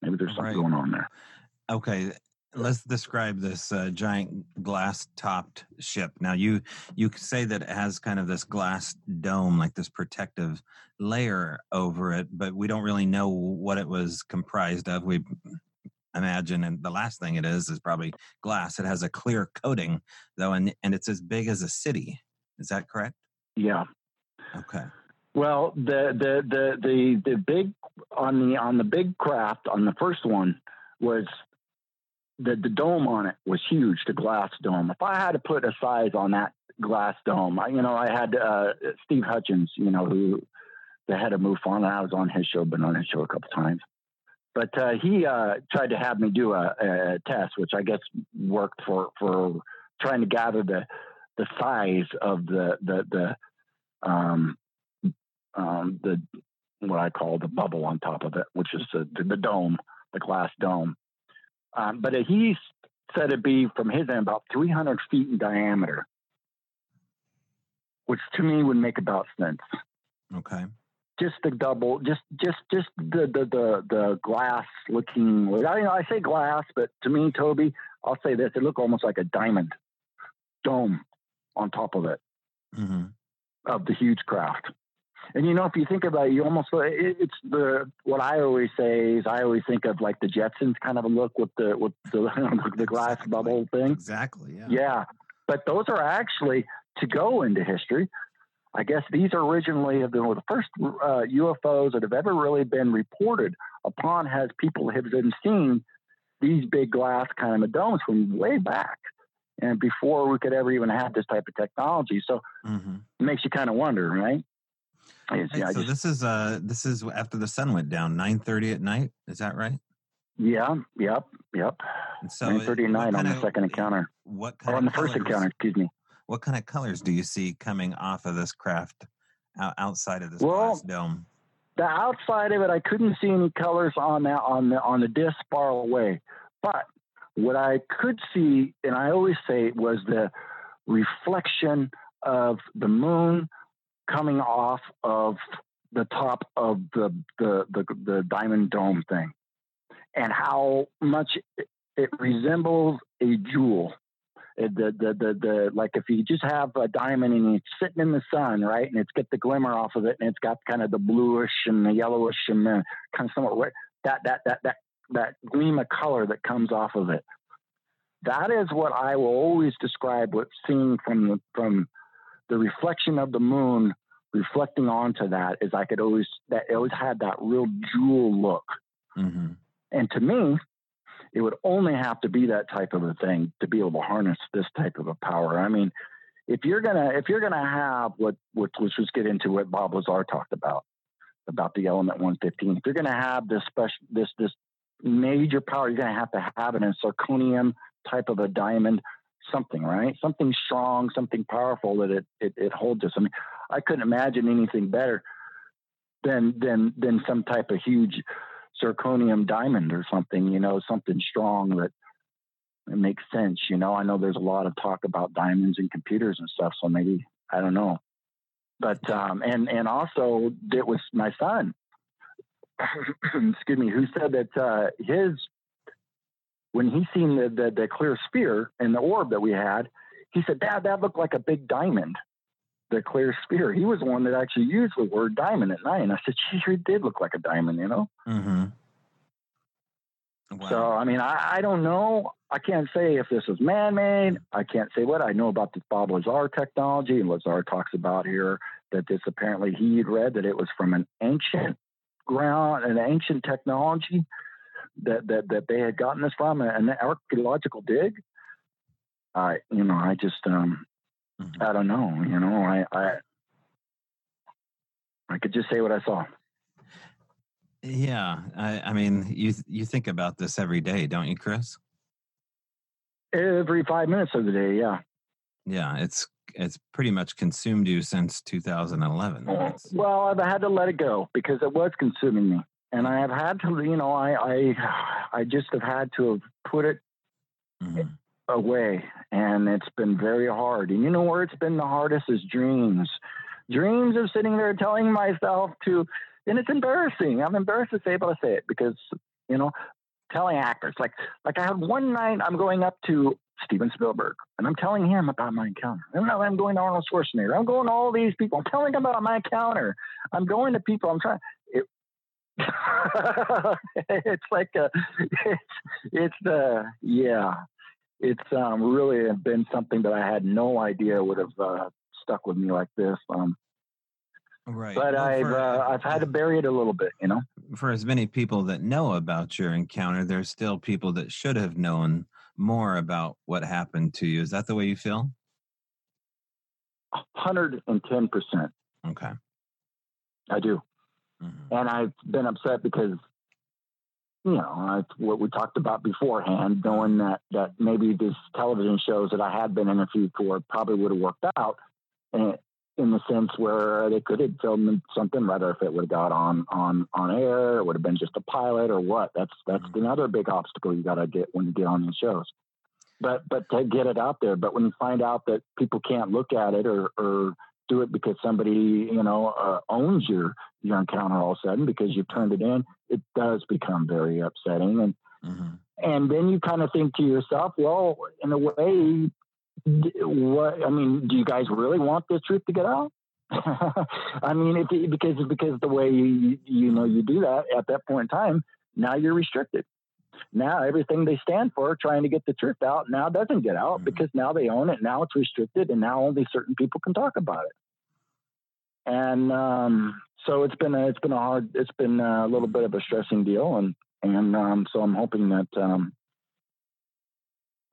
Maybe there's something right. going on there. Okay, let's describe this uh, giant glass topped ship. Now you you say that it has kind of this glass dome like this protective layer over it but we don't really know what it was comprised of. We imagine and the last thing it is is probably glass. It has a clear coating though and and it's as big as a city. Is that correct? Yeah. Okay. Well the the the the, the big on the on the big craft on the first one was the, the dome on it was huge, the glass dome. If I had to put a size on that glass dome, I, you know, I had uh, Steve Hutchins, you know, who the head of MUFON. I was on his show, been on his show a couple times. But uh, he uh, tried to have me do a, a, test, which I guess worked for, for trying to gather the the size of the the the um, um, the what I call the bubble on top of it, which is the, the dome, the glass dome. Um, but he said it'd be from his end about 300 feet in diameter, which to me would make about sense. Okay. Just the double, just just just the the the, the glass looking. I know I say glass, but to me, Toby, I'll say this: it looked almost like a diamond dome on top of it mm-hmm. of the huge craft. And you know, if you think about it, you almost it's the what I always say is I always think of like the Jetsons kind of a look with the with the the glass exactly. bubble thing. Exactly. Yeah. Yeah, but those are actually to go into history. I guess these originally have been the first uh, UFOs that have ever really been reported upon. Has people have been seeing these big glass kind of domes from way back and before we could ever even have this type of technology. So mm-hmm. it makes you kind of wonder, right? Yeah, so just, this is uh this is after the sun went down, nine thirty at night. Is that right? Yeah. Yep. Yep. so nine thirty nine on the second encounter. What kind or on the first encounter? Excuse me. What kind of colors do you see coming off of this craft outside of this well, glass dome? The outside of it, I couldn't see any colors on that on the on the disc far away, but what I could see, and I always say, was the reflection of the moon coming off of the top of the, the, the, the diamond dome thing and how much it resembles a jewel. Uh, the, the the the like if you just have a diamond and it's sitting in the sun, right, and it's got the glimmer off of it, and it's got kind of the bluish and the yellowish and the kind of somewhat that that that that that gleam of color that comes off of it. That is what I will always describe what seeing from the from the reflection of the moon reflecting onto that is I could always that it always had that real jewel look. Mm-hmm. And to me, it would only have to be that type of a thing to be able to harness this type of a power. I mean, if you're gonna if you're gonna have what what let's just get into what Bob Lazar talked about about the element 115. If you're gonna have this special this this major power, you're gonna have to have it in zirconium type of a diamond, something right, something strong, something powerful that it it, it holds us. I mean, I couldn't imagine anything better than than than some type of huge zirconium diamond or something, you know, something strong that it makes sense. You know, I know there's a lot of talk about diamonds and computers and stuff, so maybe I don't know. But um, and and also it was my son, excuse me, who said that uh, his when he seen the, the the clear sphere and the orb that we had, he said, "Dad, that looked like a big diamond." the clear sphere. He was the one that actually used the word diamond at night. And I said, "She sure did look like a diamond, you know? Mm-hmm. Wow. So, I mean, I, I, don't know. I can't say if this is man made. I can't say what I know about the Bob Lazar technology. And Lazar talks about here that this apparently he read that it was from an ancient ground, an ancient technology that, that, that they had gotten this from, an archaeological dig. I, you know, I just, um, Mm-hmm. I don't know. You know, I, I I could just say what I saw. Yeah, I, I mean, you you think about this every day, don't you, Chris? Every five minutes of the day, yeah. Yeah, it's it's pretty much consumed you since 2011. well, I've had to let it go because it was consuming me, and I have had to, you know, I I I just have had to have put it mm-hmm away and it's been very hard. And you know where it's been the hardest is dreams. Dreams of sitting there telling myself to, and it's embarrassing. I'm embarrassed to say, but I say it because, you know, telling actors like, like I had one night I'm going up to Steven Spielberg and I'm telling him about my encounter. I'm going to Arnold Schwarzenegger. I'm going to all these people. I'm telling them about my encounter. I'm going to people. I'm trying. It, it's like a, it's, it's the, yeah it's um, really been something that I had no idea would have uh, stuck with me like this. Um, right. But well, I've for, uh, I've had to bury it a little bit, you know. For as many people that know about your encounter, there's still people that should have known more about what happened to you. Is that the way you feel? Hundred and ten percent. Okay. I do. Mm-hmm. And I've been upset because you know, what we talked about beforehand, knowing that, that maybe these television shows that I had been interviewed for probably would have worked out in, in the sense where they could have filmed something, whether if it would have got on, on, on air, it would have been just a pilot or what. That's, that's mm-hmm. another big obstacle you got to get when you get on these shows. But, but to get it out there, but when you find out that people can't look at it or, or do it because somebody you know uh, owns your your encounter all of a sudden because you've turned it in it does become very upsetting. And mm-hmm. and then you kind of think to yourself well in a way what i mean do you guys really want this truth to get out? I mean it, because because the way you you know you do that at that point in time now you're restricted now everything they stand for trying to get the truth out now doesn't get out mm-hmm. because now they own it now it's restricted and now only certain people can talk about it and um, so it's been a, it's been a hard it's been a little bit of a stressing deal and and um, so I'm hoping that um,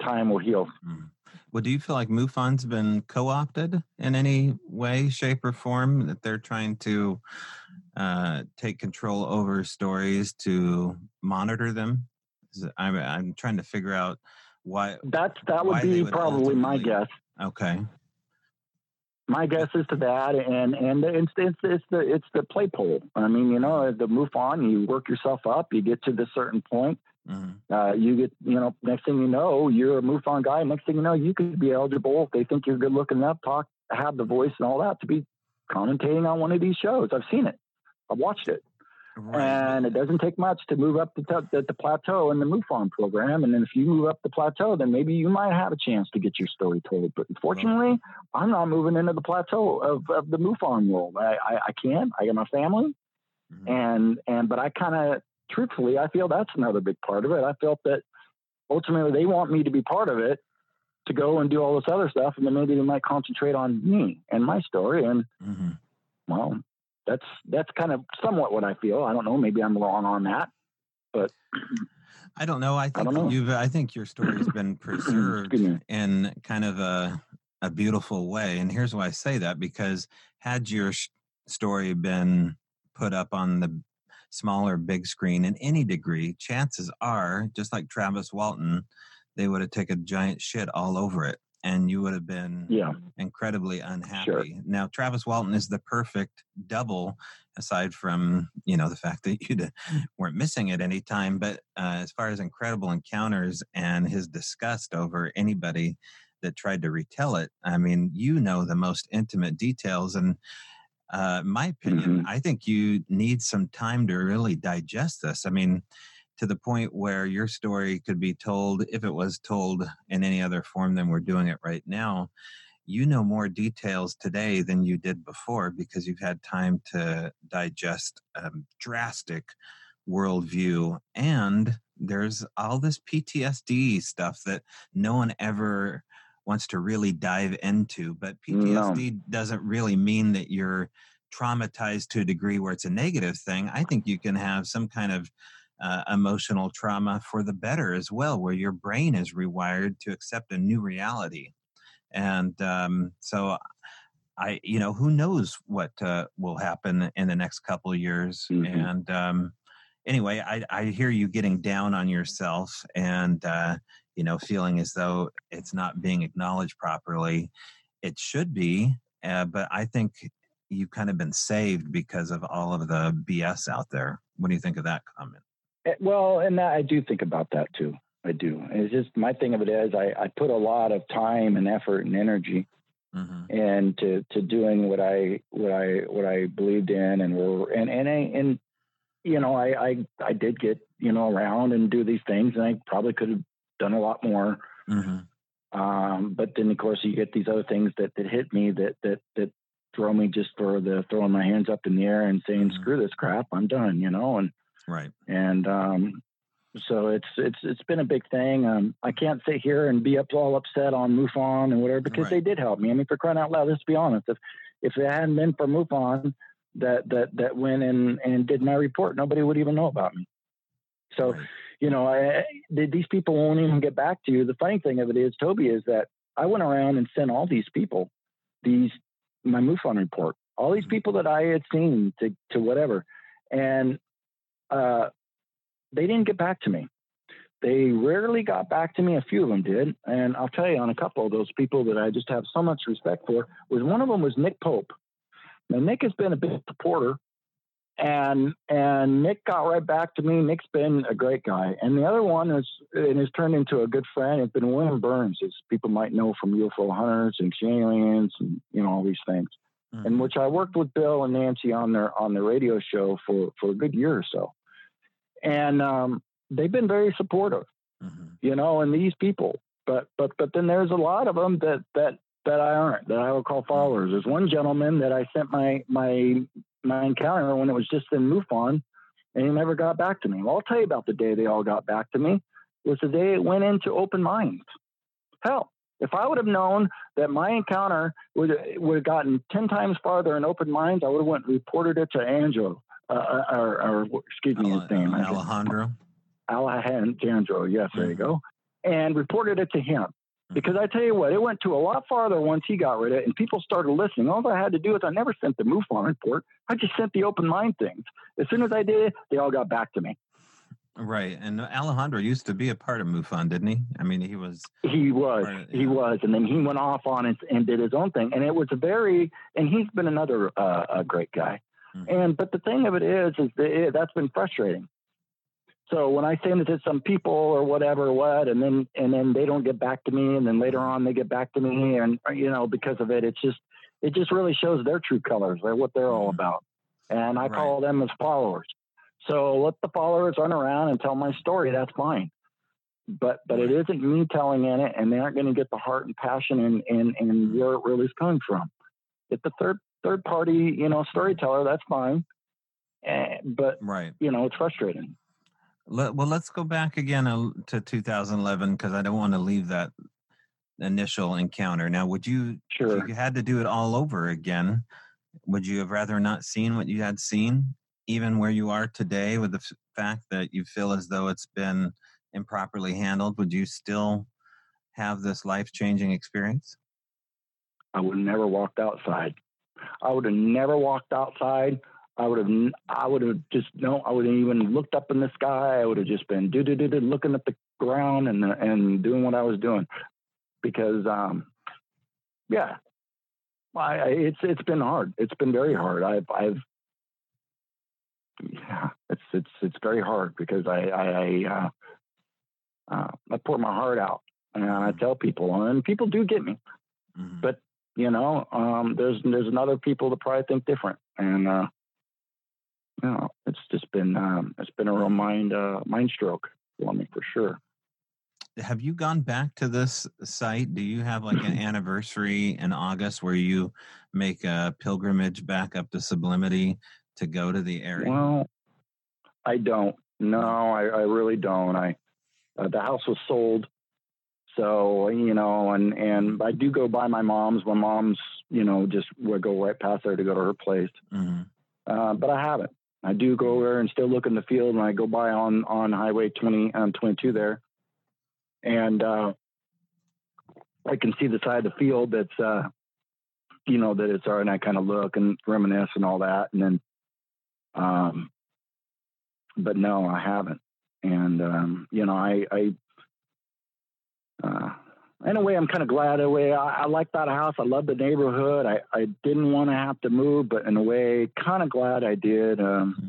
time will heal. Mm-hmm. Well, do you feel like MUFON's been co-opted in any way, shape, or form? That they're trying to uh, take control over stories to monitor them? I'm, I'm trying to figure out why. That's that would be would probably my guess. Okay. My guess is to that, and and it's it's it's the it's the play pole. I mean, you know, the move on. You work yourself up. You get to the certain point. Mm-hmm. Uh, you get, you know, next thing you know, you're a MUFON guy. Next thing you know, you could be eligible if they think you're good looking enough, talk, have the voice and all that to be commentating on one of these shows. I've seen it. I've watched it. Right. And it doesn't take much to move up the, t- the, plateau in the MUFON program. And then if you move up the plateau, then maybe you might have a chance to get your story told. But unfortunately, I'm not moving into the plateau of, of the MUFON world. I, I, I can't. I got my family. Mm-hmm. And, and, but I kind of, truthfully, I feel that's another big part of it. I felt that ultimately they want me to be part of it to go and do all this other stuff. And then maybe they might concentrate on me and my story. And, mm-hmm. well, that's that's kind of somewhat what I feel. I don't know. Maybe I'm wrong on that, but I don't know. I think I you've. I think your story's been preserved in kind of a a beautiful way. And here's why I say that because had your story been put up on the smaller big screen in any degree, chances are, just like Travis Walton, they would have taken a giant shit all over it and you would have been yeah. incredibly unhappy. Sure. Now, Travis Walton is the perfect double, aside from you know the fact that you weren't missing at any time. But uh, as far as incredible encounters and his disgust over anybody that tried to retell it, I mean, you know the most intimate details and. Uh, my opinion, mm-hmm. I think you need some time to really digest this. I mean, to the point where your story could be told, if it was told in any other form than we're doing it right now, you know more details today than you did before because you've had time to digest a drastic worldview. And there's all this PTSD stuff that no one ever wants to really dive into. But PTSD no. doesn't really mean that you're traumatized to a degree where it's a negative thing. I think you can have some kind of uh, emotional trauma for the better as well, where your brain is rewired to accept a new reality. And um, so, I, you know, who knows what uh, will happen in the next couple of years. Mm-hmm. And um, anyway, I, I hear you getting down on yourself and, uh, you know, feeling as though it's not being acknowledged properly. It should be, uh, but I think you've kind of been saved because of all of the BS out there. What do you think of that comment? Eh, well, and that, I do think about that too. I do. It's just my thing of it is I, I put a lot of time and effort and energy mm-hmm. into to doing what I what I what I believed in and were and and I, and you know I, I I did get you know around and do these things and I probably could have done a lot more. Mm-hmm. Um, but then of course you get these other things that that hit me that that that throw me just for the throwing my hands up in the air and saying mm-hmm. screw this crap I'm done you know and Right. And um, so it's it's it's been a big thing. Um, I can't sit here and be up all upset on MUFON and whatever because right. they did help me. I mean, for crying out loud, let's be honest. If if it hadn't been for MUFON that that that went and and did my report, nobody would even know about me. So, right. you know, I, these people won't even get back to you. The funny thing of it is, Toby, is that I went around and sent all these people these my MUFON report, all these mm-hmm. people that I had seen to to whatever, and uh, they didn't get back to me. They rarely got back to me. A few of them did, and I'll tell you, on a couple of those people that I just have so much respect for, was one of them was Nick Pope. Now Nick has been a big supporter, and and Nick got right back to me. Nick's been a great guy, and the other one is and has turned into a good friend. It's been William Birnes, as people might know from UFO Hunters and Aliens, and you know all these things mm-hmm. in which I worked with Bill and Nancy on their on the radio show for for a good year or so, and um, they've been very supportive, mm-hmm. you know. And these people, but but but then there's a lot of them that that that I aren't that I would call followers. There's one gentleman that I sent my my my encounter when it was just in MUFON, and he never got back to me. Well, I'll tell you about the day they all got back to me. It was the day it went into open minds. Hell, if I would have known that my encounter would would have gotten ten times farther in open minds, I would have went and reported it to Angelo, uh, uh or, or, excuse me, his name, Alejandro. Alejandro, yes, there you mm-hmm. go, and reported it to him. Mm-hmm. Because I tell you what, it went to a lot farther once he got rid of it, and people started listening. All I had to do is I never sent the MUFON report; I just sent the open mind things. As soon as I did it, they all got back to me. Right, and Alejandro used to be a part of MUFON, didn't he? I mean, he was. He was. Of, he was, and then he went off on it and did his own thing, and it was a very. And he's been another uh, a great guy, mm-hmm. and but the thing of it is, is that it, that's been frustrating. So when I send it to some people or whatever, what, and then and then they don't get back to me, and then later on they get back to me, and you know because of it, it's just it just really shows their true colors? What they're all mm-hmm. about, and I right. call them as followers So let the followers run around and tell my story. That's fine. But but it isn't me telling in it, and they aren't going to get the heart and passion and, and and where it really is coming from. If the third third party, you know, storyteller. That's fine. Uh, but right, you know, it's frustrating. Let, well, let's go back again to 2011 because I don't want to leave that initial encounter. Now, would you, sure. if you had to do it all over again, would you have rather not seen what you had seen, even where you are today, with the f- fact that you feel as though it's been improperly handled? Would you still have this life changing experience? I would have never walked outside. I would have never walked outside. I would have, I would have just no, I would have even looked up in the sky. I would have just been do do do do looking at the ground and and doing what I was doing because, um, yeah, I, it's it's been hard. It's been very hard. I've I've yeah, it's it's it's very hard because I I I, uh, uh, I pour my heart out and I tell people and people do get me, mm-hmm. but you know, um, there's there's another people that probably think different, and uh, you know, it's just been um, it's been a real mind uh, mind stroke for me for sure. Have you gone back to this site? Do you have like an anniversary in August where you make a pilgrimage back up to Sublimity to go to the area? Well, I don't. No, I, I really don't. I uh, the house was sold, so you know, and and I do go by my mom's. My mom's, you know, just would go right past there to go to her place. Mm-hmm. Uh, but I haven't. I do go there and still look in the field when I go by on on Highway 20 um, 22 there, and uh, I can see the side of the field that's uh, you know that it's already. And I kind of look and reminisce and all that, and then, um, but no, I haven't. And um, you know, I, I uh, in a way, I'm kind of glad. In a way, I, I like that house. I love the neighborhood. I, I didn't want to have to move, but in a way, kind of glad I did, um, mm-hmm.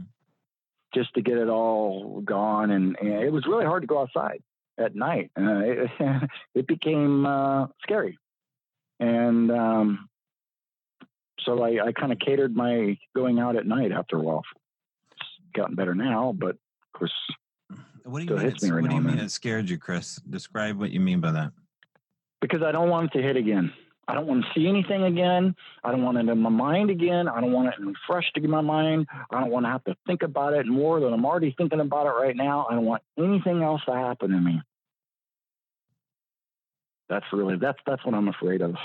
just to get it all gone. And, and, it was really hard to go outside at night. Uh, it, it, became uh, scary, and um, so I, I kind of catered my going out at night after a while. It's gotten better now, but of course, what do you mean? Me right what do you mean it scared you, Chris? Describe what you mean by that because I don't want it to hit again. I don't want to see anything again. I don't want it in my mind again. I don't want it fresh to my mind. I don't want to have to think about it more than I'm already thinking about it right now. I don't want anything else to happen to me. That's really that's that's what I'm afraid of.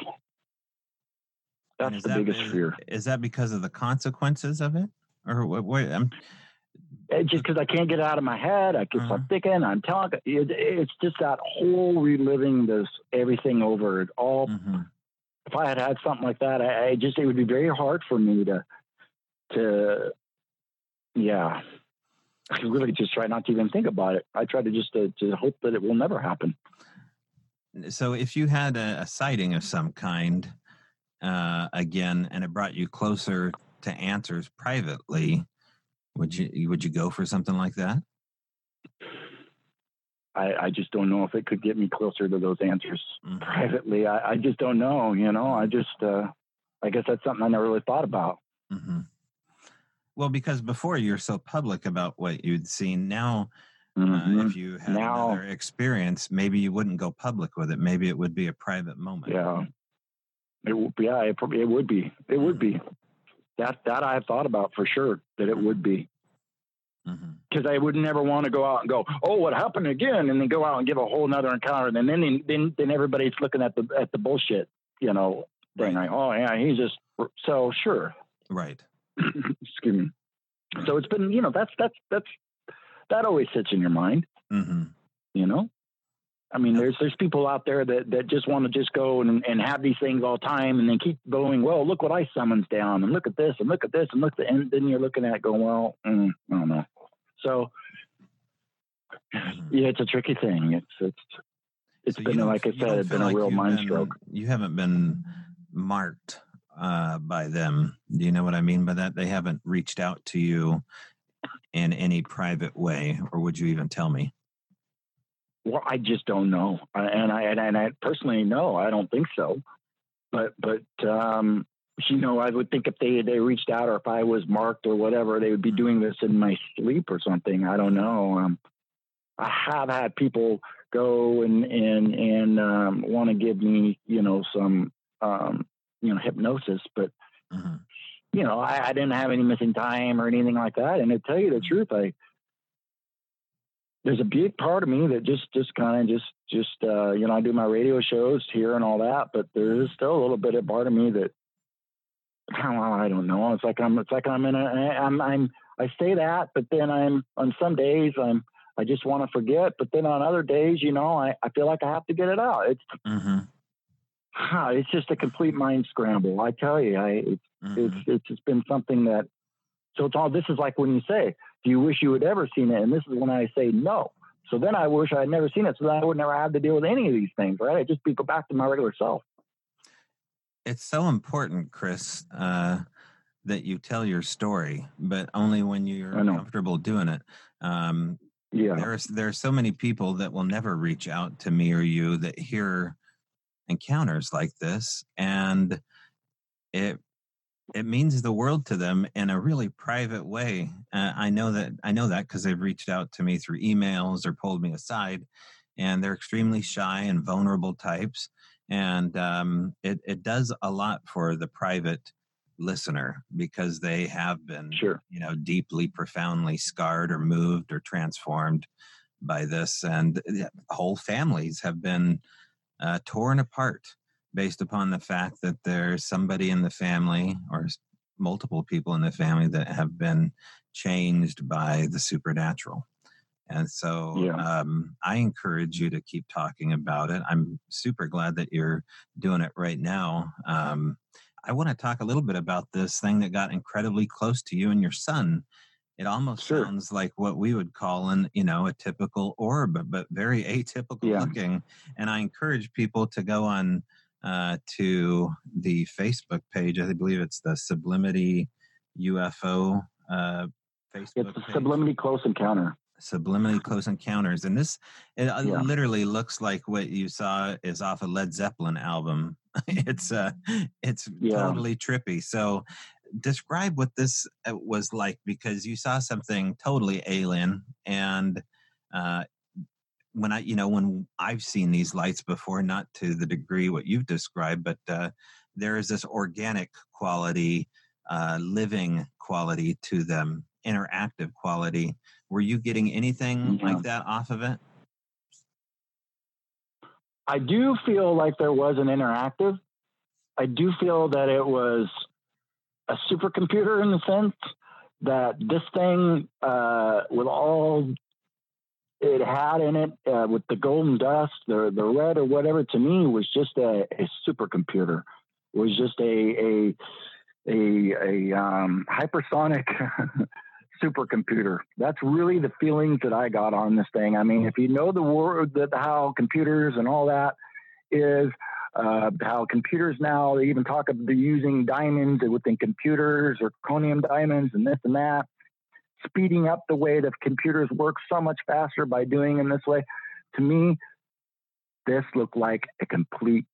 That's the that, biggest is, fear. Is that because of the consequences of it, or what? what I'm, it just because I can't get it out of my head. I keep uh-huh. thinking. I'm talking. It, it's just that whole reliving this everything over. It all. Mm-hmm. If I had had something like that, I, I, just it would be very hard for me to to yeah. I really just try not to even think about it. I try to just to, to hope that it will never happen. So, if you had a, a sighting of some kind uh, again, and it brought you closer to answers privately, would you would you go for something like that? I, I just don't know if it could get me closer to those answers mm-hmm. privately. I, I, just don't know. You know, I just uh, I guess that's something I never really thought about. Mm-hmm. Well, because before you're so public about what you'd seen, now mm-hmm. uh, if you had now, another experience, maybe you wouldn't go public with it. Maybe it would be a private moment. Yeah, it would. Yeah, it, it would be. It would be that that I have thought about for sure that it would be because mm-hmm. I would never want to go out and go, oh, what happened again, and then go out and give a whole another encounter, and then then then everybody's looking at the at the bullshit, you know, thing. Right. Like, oh yeah, he's just so sure, right. Excuse me. So it's been, you know, that's that's that's that always sits in your mind, mm-hmm. you know. I mean, there's there's people out there that, that just want to just go and, and have these things all time and then keep going. Well, look what I summons down, and look at this, and look at this, and look at, and then you're looking at it going, well, mm, I don't know. So, yeah, it's a tricky thing. It's it's it's so been like I said, it's been like a real mind been, stroke. You haven't been marked uh, by them. Do you know what I mean by that? They haven't reached out to you in any private way, or would you even tell me? Well, I just don't know, and I and, I personally know I don't think so. But but um, you know, I would think if they they reached out or if I was marked or whatever, they would be doing this in my sleep or something. I don't know. Um, I have had people go and and and um, want to give me, you know, some um, you know hypnosis, but mm-hmm. you know, I, I, didn't have any missing time or anything like that. And to tell you the truth, I there's a big part of me that just just kind of just just uh, you know I do my radio shows here and all that, but there is still a little bit of part of me that well, I don't know. It's like I'm it's like I'm in a I'm I'm I say that, but then I'm on some days I'm I just want to forget, but then on other days, you know, I, I feel like I have to get it out. It's mm-hmm. it's just a complete mind scramble. I tell you, I it's mm-hmm. it's it's just been something that so it's all this is like when you say, Do you wish you had ever seen it? And this is when I say no. So then I wish I had never seen it so that I would never have to deal with any of these things, right? I just be go back to my regular self. It's so important, Chris, uh, that you tell your story, but only when you're comfortable doing it. Um, yeah. There's there are so many people that will never reach out to me or you that hear encounters like this and it it means the world to them in a really private way. Uh, I know that I know that because they've reached out to me through emails or pulled me aside, and they're extremely shy and vulnerable types, and um, it it does a lot for the private listener because they have been sure. you know deeply profoundly scarred or moved or transformed by this and whole families have been uh, torn apart based upon the fact that there's somebody in the family or multiple people in the family that have been changed by the supernatural and so yeah. um, I encourage you to keep talking about it. I'm super glad that you're doing it right now. Um, I want to talk a little bit about this thing that got incredibly close to you and your son. It almost sure. sounds like what we would call an, you know, a typical orb, but very atypical yeah. looking. And I encourage people to go on uh, to the Facebook page. I believe it's the Sublimity UFO uh, Facebook. It's Sublimity Close Encounter Sublimity close encounters and this it uh, yeah. literally looks like what you saw is off a led zeppelin album it's uh it's yeah. totally trippy so describe what this uh, was like because you saw something totally alien and uh when i you know when i've seen these lights before not to the degree what you've described but uh there is this organic quality uh living quality to them interactive quality were you getting anything yeah. like that off of it? I do feel like there was an interactive. I do feel that it was a supercomputer in the sense that this thing, uh, with all it had in it, uh, with the golden dust, the the red or whatever, to me was just a, a supercomputer. It was just a a a, a um, hypersonic supercomputer. That's really the feelings that I got on this thing. I mean, if you know the word that how computers and all that is, uh, how computers now they even talk about using diamonds within computers or conium diamonds and this and that, speeding up the way that computers work so much faster by doing them this way. To me, this looked like a complete,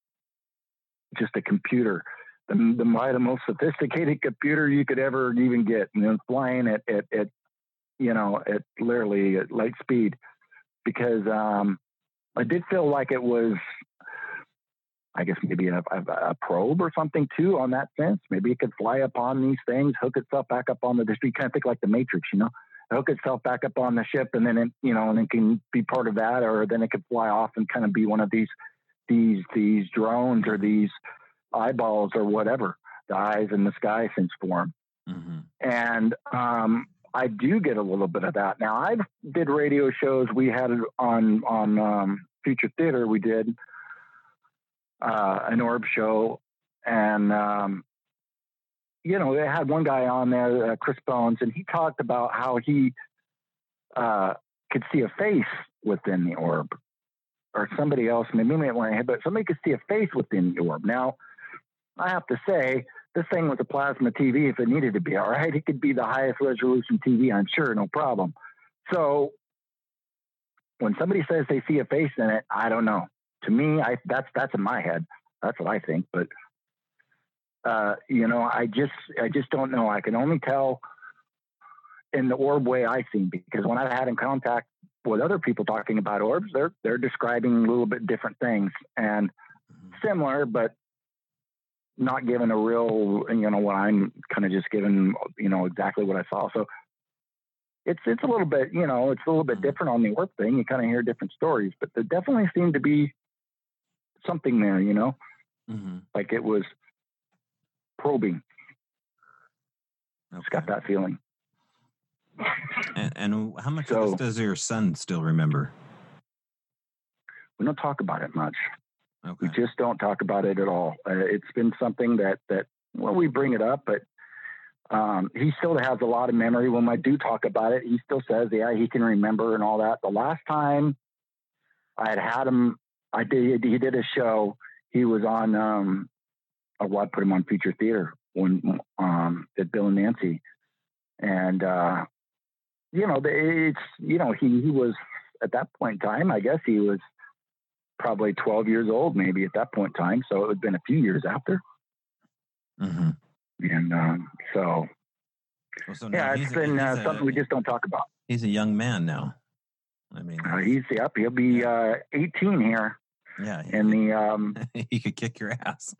just a computer the, the, the most sophisticated computer you could ever even get, you know, flying at, at, at you know, at literally at light speed, because um, I did feel like it was, I guess maybe a, a, a, probe or something too on that sense. Maybe it could fly upon these things, hook itself back up on the, just kind of think like the Matrix, you know, hook itself back up on the ship, and then it, you know, and it can be part of that, or then it could fly off and kind of be one of these, these, these drones or these eyeballs or whatever, the eyes in the sky since form. Mm-hmm. And um, I do get a little bit of that. Now I did radio shows. We had it on on um, Future Theater. We did uh, an orb show, and um, you know they had one guy on there, uh, Chris Bones, and he talked about how he uh, could see a face within the orb, or somebody else. Maybe we might but somebody could see a face within the orb. Now I have to say, this thing was a plasma TV if it needed to be. All right, it could be the highest resolution TV, I'm sure, no problem. So when somebody says they see a face in it, I don't know. To me, I that's that's in my head. That's what I think. But Uh, you know, I just I just don't know. I can only tell in the orb way I see because when I've had in contact with other people talking about orbs, they're they're describing a little bit different things and mm-hmm. similar, but not given a real you know what I'm kind of just given you know exactly what I saw. So it's it's a little bit you know it's a little bit mm-hmm. different on the orb thing. You kind of hear different stories, but there definitely seem to be something there. You know, mm-hmm. like it was probing. Okay. It's got that feeling. And, and how much so, of this does your son still remember? We don't talk about it much. Okay. We just don't talk about it at all. Uh, it's been something that that well, we bring it up, but um, he still has a lot of memory. When I do talk about it, he still says, "Yeah, he can remember and all that." The last time I had had him, I did. He did a show. He was on um, or what put him on Future Theater when um, at Bill and Nancy, and uh, you know it's you know he he was at that point in time. I guess he was probably 12 years old, maybe at that point in time. So it had been a few years after. Mm-hmm. And um, so, well, so yeah, it's been uh, something we just don't talk about. He's a young man now. I mean, uh, he's up. He'll be uh, 18 here. Yeah, and the um, he could kick your ass.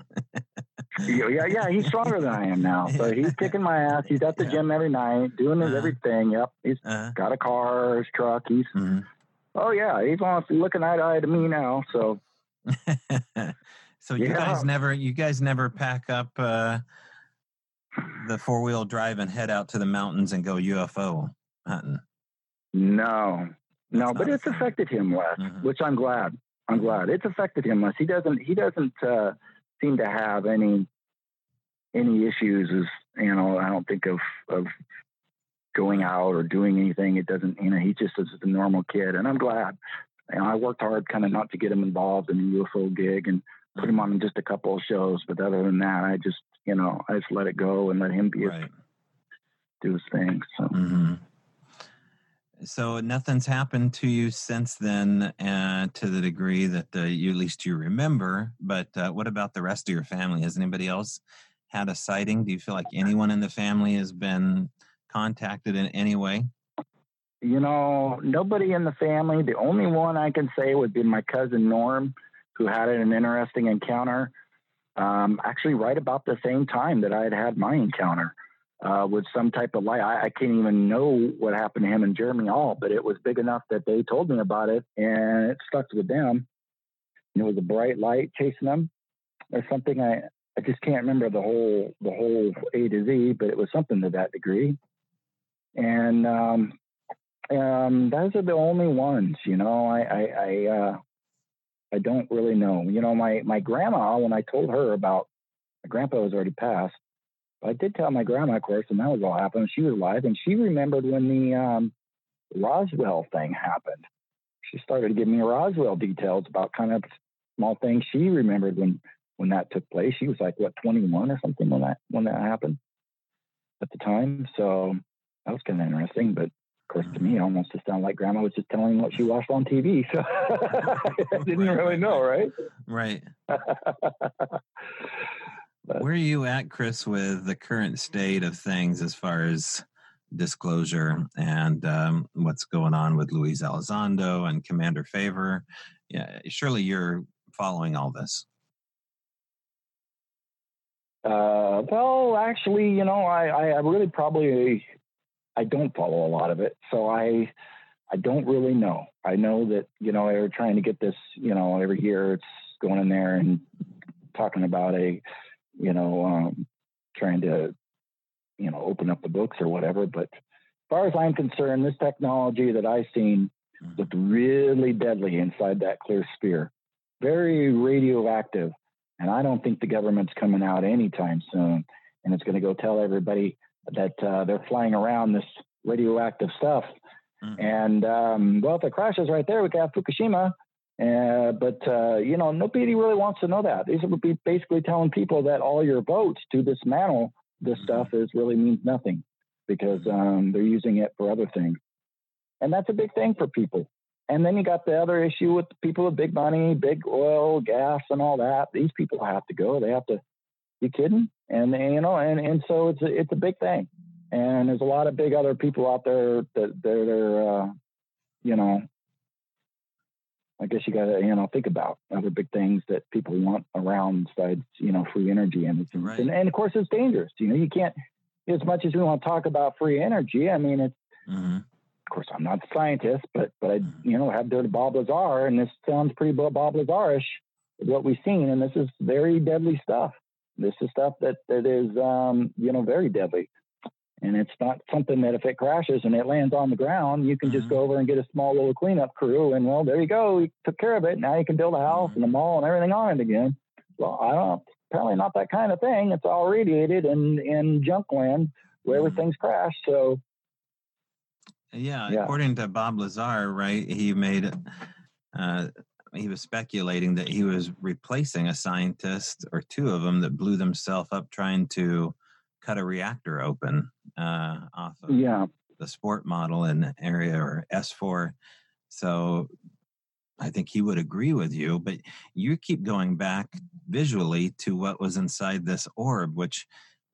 yeah, yeah, he's stronger than I am now. So he's kicking my ass. He's at the yeah. gym every night, doing his uh, everything. Yep, he's uh, got a car, his truck. He's mm-hmm. oh yeah, he's on looking eye to eye to me now. So, so you yeah. guys never, you guys never pack up uh, the four wheel drive and head out to the mountains and go UFO hunting. No, no, but it's affected him less, mm-hmm. which I'm glad. I'm glad it's affected him less. He doesn't. He doesn't uh, seem to have any any issues. As you know, I don't think of of going out or doing anything. It doesn't. You know, he just is a normal kid, and I'm glad. You know, I worked hard, kind of not to get him involved in the UFO gig, and put him on just a couple of shows. But other than that, I just you know I just let it go and let him be right. his, do his thing. So. Mm-hmm. So nothing's happened to you since then, uh, to the degree that uh, you at least you remember. But uh, what about the rest of your family? Has anybody else had a sighting? Do you feel like anyone in the family has been contacted in any way? You know, nobody in the family. The only one I can say would be my cousin Norm, who had an interesting encounter. Um, actually, right about the same time that I had had my encounter uh, with some type of light. I, I, can't even know what happened to him and Jeremy All, but it was big enough that they told me about it and it stuck with them. And it was a bright light chasing them or something. I, I just can't remember the whole the whole A to Z, but it was something to that degree. And um, um, those are the only ones, you know. I I I, uh, I don't really know. You know, my my grandma when I told her about my grandpa was already passed I did tell my grandma, of course, and that was all happened. She was alive, and she remembered when the um, Roswell thing happened. She started to give me Roswell details about kind of small things she remembered when when that took place. She was like what 21 or something when that when that happened at the time. So that was kind of interesting. But of course, to me, it almost it sounded like Grandma was just telling what she watched on TV. So I didn't really know, right? Right. But, Where are you at, Chris, with the current state of things as far as disclosure and um, what's going on with Luis Elizondo and Commander Fravor? Yeah, surely you're following all this. Uh, well, actually, you know, I, I really probably I don't follow a lot of it, so I I don't really know. I know that you know they're trying to get this. You know, every year it's going in there and talking about a you know, um, trying to, you know, open up the books or whatever. But as far as I'm concerned, this technology that I've seen mm-hmm. looked really deadly inside that clear sphere, very radioactive. And I don't think the government's coming out anytime soon. And it's going to go tell everybody that uh, they're flying around this radioactive stuff. Mm-hmm. And um, well, if it crashes right there, we could have Fukushima. Uh, but uh, you know, nobody really wants to know that. These would be basically telling people that all your votes to dismantle this mm-hmm. stuff is really means nothing because mm-hmm. um, they're using it for other things, and that's a big thing for people. And then you got the other issue with the people with big money, big oil, gas, and all that. These people have to go. They have to You kidding? And, and you know, and and so it's a, it's a big thing. And there's a lot of big other people out there that they're, uh, you know, I guess you got to, you know, think about other big things that people want around besides, you know, free energy. And, right. and, and, of course, it's dangerous. You know, you can't, as much as we want to talk about free energy, I mean, it's, mm-hmm. of course, I'm not a scientist, but, but I, mm-hmm. you know, have heard Bob Lazar, and this sounds pretty Bob Lazarish, what we've seen. And this is very deadly stuff. This is stuff that, that is, um, you know, very deadly. And it's not something that if it crashes and it lands on the ground, you can mm-hmm. just go over and get a small little cleanup crew and well, there you go. You took care of it. Now you can build a house mm-hmm. and a mall and everything on it again. Well, I don't apparently not that kind of thing. It's all radiated and in junk land where mm-hmm. everything's crashed. So yeah, yeah, according to Bob Lazar, right, he made uh, he was speculating that he was replacing a scientist or two of them that blew themselves up trying to cut a reactor open uh, off of yeah. the sport model in the area or S4. So I think he would agree with you, but you keep going back visually to what was inside this orb, which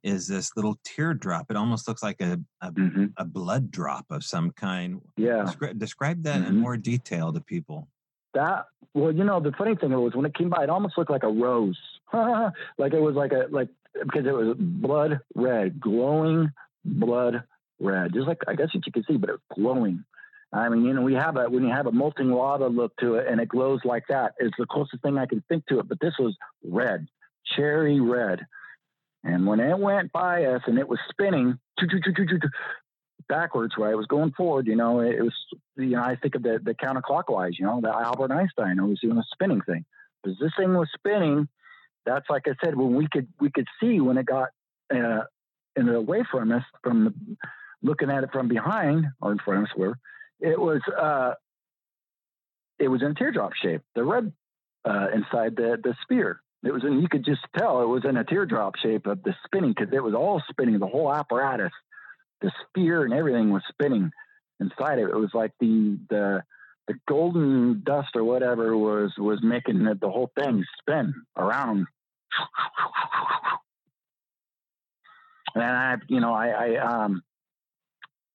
is this little teardrop. It almost looks like a a, mm-hmm. a blood drop of some kind. Yeah. Describe, describe that mm-hmm. in more detail to people. That well, you know, the funny thing was when it came by, it almost looked like a rose, like it was like a like because it was blood red, glowing blood red, just like I guess you can see, but it's glowing. I mean, you know, we have a when you have a molten lava look to it and it glows like that, it's the closest thing I can think to it. But this was red, cherry red. And when it went by us and it was spinning backwards where I was going forward, you know, it was, you know, I think of the, the counterclockwise, you know, the Albert Einstein always doing a spinning thing. Because this thing was spinning that's like I said when we could we could see when it got uh, in away from us from the, looking at it from behind or in front of us where it was uh, it was in teardrop shape. The red uh, inside the the sphere it was and you could just tell it was in a teardrop shape of the spinning because it was all spinning the whole apparatus. The sphere and everything was spinning inside it. It was like the the the golden dust or whatever was was making the, the whole thing spin around and I, you know, I, I, um,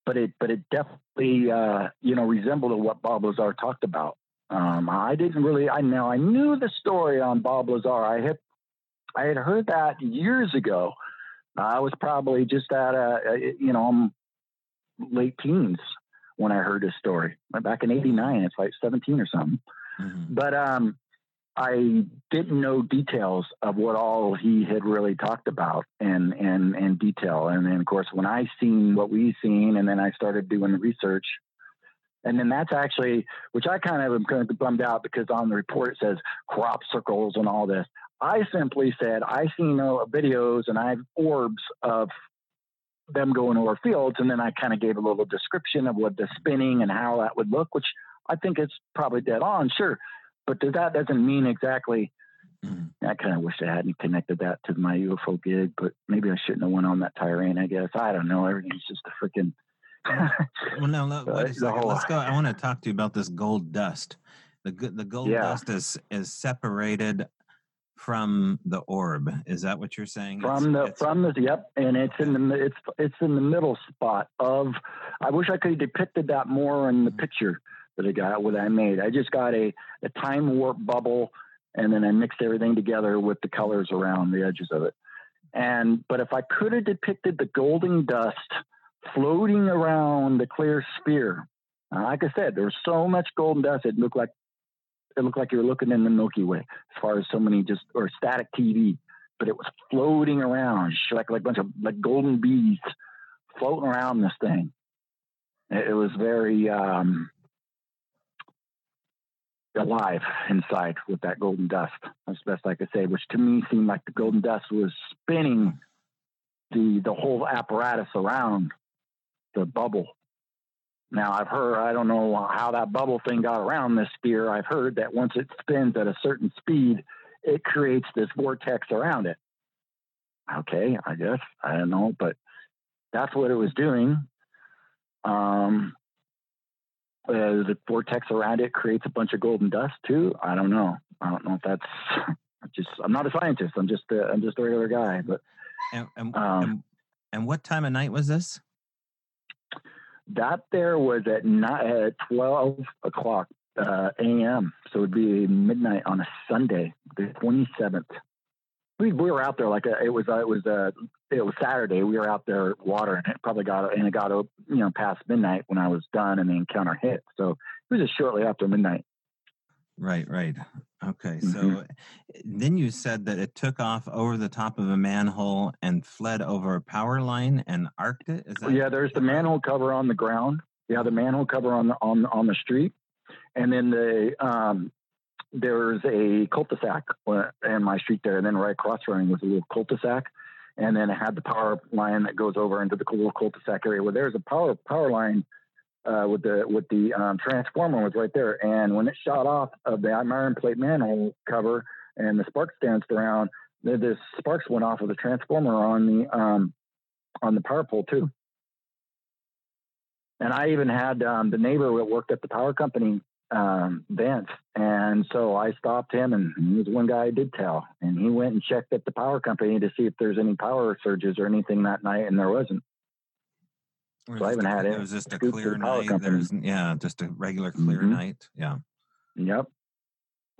but it, but it definitely, uh, you know, resembled what Bob Lazar talked about. Um, I didn't really, I know, I knew the story on Bob Lazar. I had, I had heard that years ago. I was probably just at a, you know, I'm late teens when I heard his story back in '89. It's like 17 or something. Mm-hmm. But um, I didn't know details of what all he had really talked about and and and detail. And then of course when I seen what we seen and then I started doing research and then that's actually which I kind of am kind of bummed out because on the report it says crop circles and all this. I simply said I seen videos and I have orbs of them going over fields and then I kind of gave a little description of what the spinning and how that would look, which I think it's probably dead on. Sure, but that doesn't mean exactly. Mm-hmm. I kind of wish I hadn't connected that to my UFO gig, but maybe I shouldn't have went on that tirade. I guess I don't know. Everything's just a freaking. well, no, no wait a second. Whole... Let's go. I want to talk to you about this gold dust. The the gold yeah. dust is is separated from the orb. Is that what you're saying? From it's, the it's, from the yep, and it's in the it's it's in the middle spot of. I wish I could have depicted that more in the mm-hmm. picture that I got what I made. I just got a, a time warp bubble and then I mixed everything together with the colors around the edges of it. And but if I could have depicted the golden dust floating around the clear sphere, uh, like I said, there was so much golden dust it looked like it looked like you were looking in the Milky Way as far as so many just or static TV, but it was floating around like like a bunch of like golden bees floating around this thing. It, it was very um, alive inside with that golden dust. The best I could say, which to me seemed like the golden dust was spinning the the whole apparatus around the bubble. Now I've heard I don't know how that bubble thing got around this sphere. I've heard that once it spins at a certain speed, it creates this vortex around it. Okay, I guess I don't know, but that's what it was doing. Um, uh, the vortex around it creates a bunch of golden dust too. I don't know. I don't know if that's just I'm not a scientist. I'm just a, I'm just a regular guy. But and and, um, and, and what time of night was this? That there was at not at twelve o'clock uh, a.m. So it'd be midnight on a Sunday, the twenty seventh. We, we were out there like a, it was uh, it was uh, it was Saturday. We were out there watering. It probably got and it got you know past midnight when I was done and the encounter hit. So it was just shortly after midnight. Right, right. Okay. So mm-hmm. then you said that it took off over the top of a manhole and fled over a power line and arced it. Is that yeah, there's the manhole cover on the ground. Yeah, the manhole cover on the on on the street, and then the um, there's a cul-de-sac in my street there, and then right across me was a little cul-de-sac, and then it had the power line that goes over into the little cul-de-sac area where there's a power power line uh, with the with the um, transformer was right there, and when it shot off of the iron plate manhole cover and the sparks danced around, the, sparks went off of the transformer on the um, on the power pole too. And I even had um, the neighbor that worked at the power company, um, Vance, and so I stopped him, and he was one guy I did tell, and he went and checked at the power company to see if there's any power surges or anything that night, and there wasn't. So I haven't had it. It was just a clear night. There's, yeah, just a regular clear mm-hmm. night. Yeah. Yep.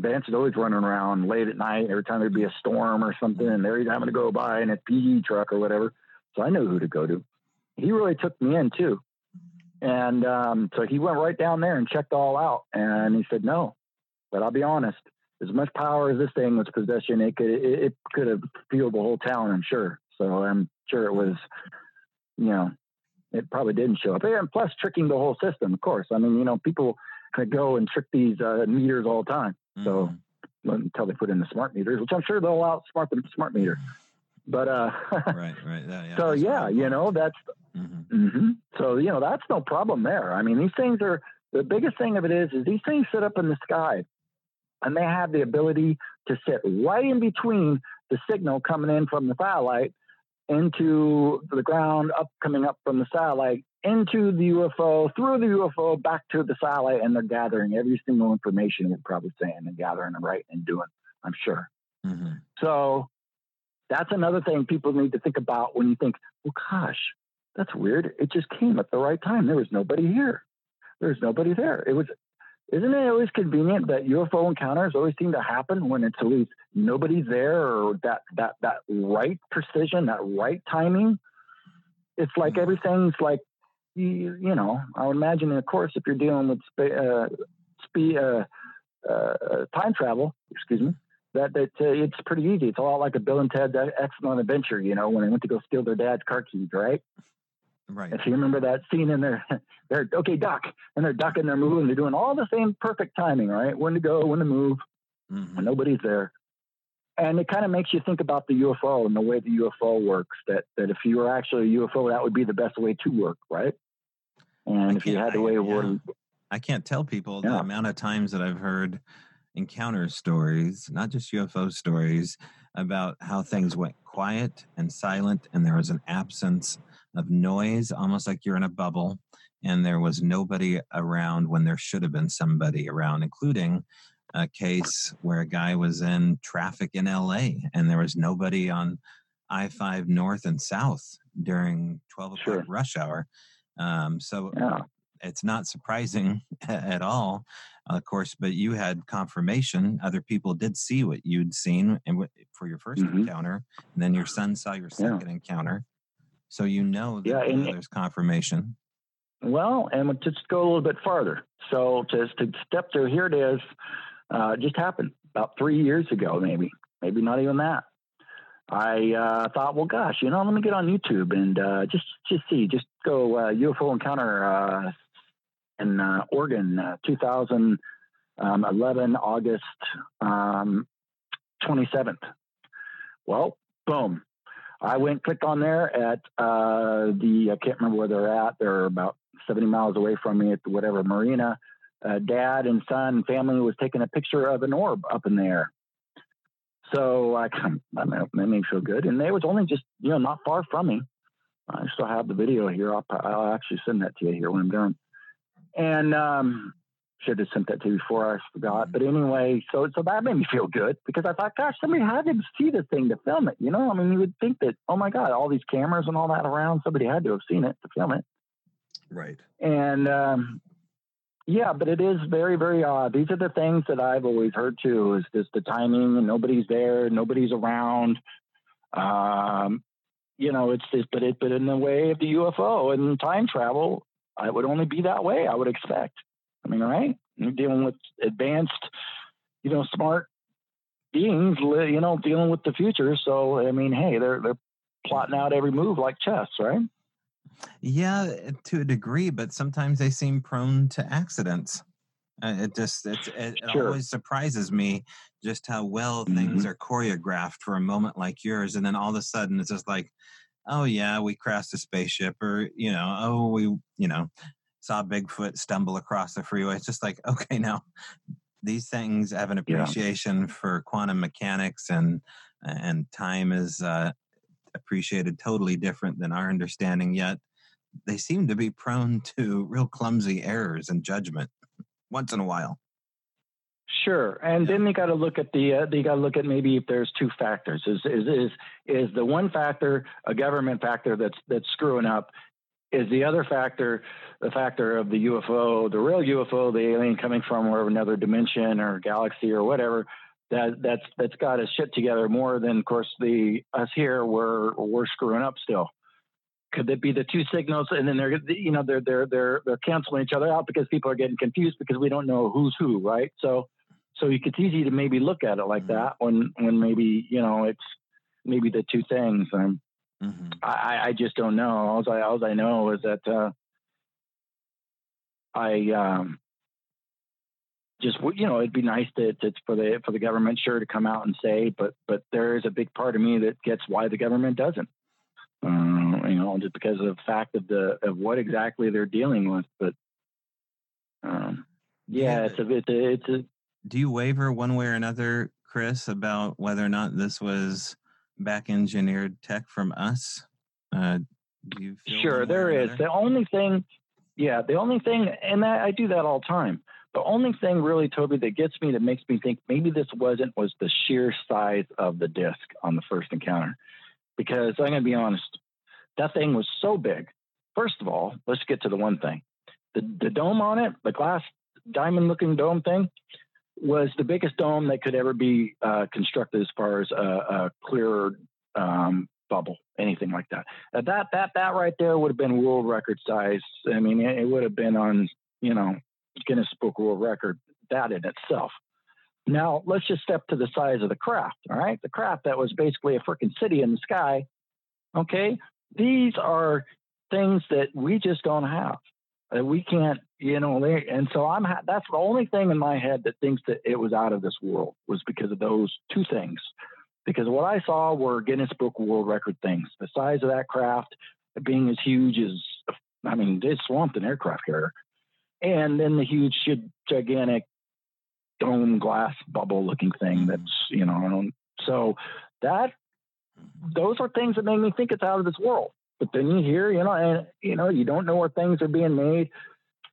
Vance is always running around late at night every time there'd be a storm or something, and there he's having to go by in a PE truck or whatever. So I knew who to go to. He really took me in too. And um, so he went right down there and checked all out. And he said, no, but I'll be honest, as much power as this thing was possessing, it could, it, it could have fueled the whole town, I'm sure. So I'm sure it was, you know, it probably didn't show up. And plus, tricking the whole system, of course. I mean, you know, people go and trick these uh, meters all the time. Mm-hmm. So until they put in the smart meters, which I'm sure they'll outsmart the smart meter. But uh, right, right, yeah, yeah so yeah, you know, that's mm-hmm. Mm-hmm. so you know that's no problem there. I mean, these things are the biggest thing of it is is these things sit up in the sky, and they have the ability to sit right in between the signal coming in from the satellite into the ground, up coming up from the satellite, into the UFO, through the UFO, back to the satellite, and they're gathering every single information we're probably saying and gathering and writing and doing, I'm sure. Mm-hmm. So that's another thing people need to think about when you think, well, gosh, that's weird. It just came at the right time. There was nobody here. There's nobody there. It was isn't it always convenient that UFO encounters always seem to happen when it's always nobody there or that that that right precision, that right timing? It's like mm-hmm. everything's like you, you know. I would imagine, of course, if you're dealing with spe- uh, speed, uh, uh, time travel, excuse me, that that uh, it's pretty easy. It's a lot like a Bill and Ted Excellent Adventure. You know, when they went to go steal their dad's car keys, right? Right. If you remember that scene in there, they're okay, duck, and they're ducking, they're moving, they're doing all the same perfect timing, right? When to go, when to move, mm-hmm. when nobody's there. And it kind of makes you think about the UFO and the way the UFO works. That that if you were actually a UFO, that would be the best way to work, right? And if you had the way of yeah. I can't tell people yeah. the amount of times that I've heard encounter stories, not just UFO stories, about how things went quiet and silent, and there was an absence of noise, almost like you're in a bubble, and there was nobody around when there should have been somebody around, including a case where a guy was in traffic in LA and there was nobody on I 5 north and south during 12 o'clock sure. rush hour. Um, so yeah. it's not surprising at all, of course, but you had confirmation. Other people did see what you'd seen and for your 1st mm-hmm. encounter, and then your son saw your second yeah. encounter. So you know that yeah, and, there's confirmation. Well, and we'll just go a little bit farther. So just to step through, here it is. Uh, just happened about three years ago, maybe, maybe not even that. I uh, thought, well, gosh, you know, let me get on YouTube and uh, just just see, just go uh, UFO encounter uh, in uh, Oregon, 2011 um, August um, 27th. Well, boom, I went clicked on there at uh, the I can't remember where they're at. They're about 70 miles away from me at whatever marina. Uh, dad and son and family was taking a picture of an orb up in the air. So I kind of, that made me feel good. And they was only just you know not far from me. I still have the video here. I'll, I'll actually send that to you here when I'm done. And um, should have sent that to you before I forgot. Mm-hmm. But anyway, so so that made me feel good because I thought, gosh, somebody had to see this thing to film it. You know, I mean, you would think that, oh my God, all these cameras and all that around, somebody had to have seen it to film it. Right. And um, yeah, but it is very, very odd. These are the things that I've always heard too: is just the timing, and nobody's there, nobody's around. Um, you know, it's just, but it, but in the way of the UFO and time travel, I would only be that way. I would expect. I mean, right? You're dealing with advanced, you know, smart beings, you know, dealing with the future. So, I mean, hey, they're they're plotting out every move like chess, right? Yeah, to a degree, but sometimes they seem prone to accidents. Uh, it just it, it sure. always surprises me just how well things mm-hmm. are choreographed for a moment like yours, and then all of a sudden it's just like, oh yeah, we crashed a spaceship, or you know, oh we you know saw Bigfoot stumble across the freeway. It's just like, okay, now these things have an appreciation yeah. for quantum mechanics and and time is uh, appreciated totally different than our understanding. Yet they seem to be prone to real clumsy errors and judgment once in a while. Sure, and yeah. then you got to look at the uh, you got to look at maybe if there's two factors. Is is is is the one factor a government factor that's that's screwing up, is the other factor the factor of the UFO, the real UFO, the alien coming from wherever another dimension or galaxy or whatever that that's that's got us shit together more than of course the us here we're we're screwing up still. Could it be the two signals and then they're you know they're they're they're they're canceling each other out because people are getting confused because we don't know who's who, right? So so it's easy to maybe look at it like mm-hmm. that when when maybe you know it's maybe the two things. Um, Mm-hmm. I, I just don't know. All I, all I know is that uh, I um, just you know it'd be nice to, to, for the for the government sure to come out and say, but but there is a big part of me that gets why the government doesn't. Uh, you know, just because of the fact of the of what exactly they're dealing with. But um, yeah, yeah, it's a it's a, it's a. Do you waver one way or another, Chris, about whether or not this was back engineered tech from us? Uh, do you sure there is. the only thing yeah the only thing and I, I do that all the time. The only thing really toby that gets me that makes me think maybe this wasn't was the sheer size of the disc on the first encounter. Because i'm going to be honest that thing was so big. First of all let's get to the one thing. The, the dome on it the glass diamond looking dome thing was the biggest dome that could ever be uh, constructed as far as a, a clear um, bubble, anything like that. Uh, that that that right there would have been world record size. I mean, it, it would have been on you know Guinness Book World Record. That in itself. Now let's just step to the size of the craft. All right, the craft that was basically a freaking city in the sky. Okay, these are things that we just don't have. That we can't, you know, and so I'm, that's the only thing in my head that thinks that it was out of this world was because of those two things. Because what I saw were Guinness Book World Record things. The size of that craft being as huge as, I mean, it swamped an aircraft carrier. And then the huge, gigantic dome glass bubble looking thing that's, you know, so that, those are things that make me think it's out of this world. But then you hear, you know, and you know, you don't know where things are being made.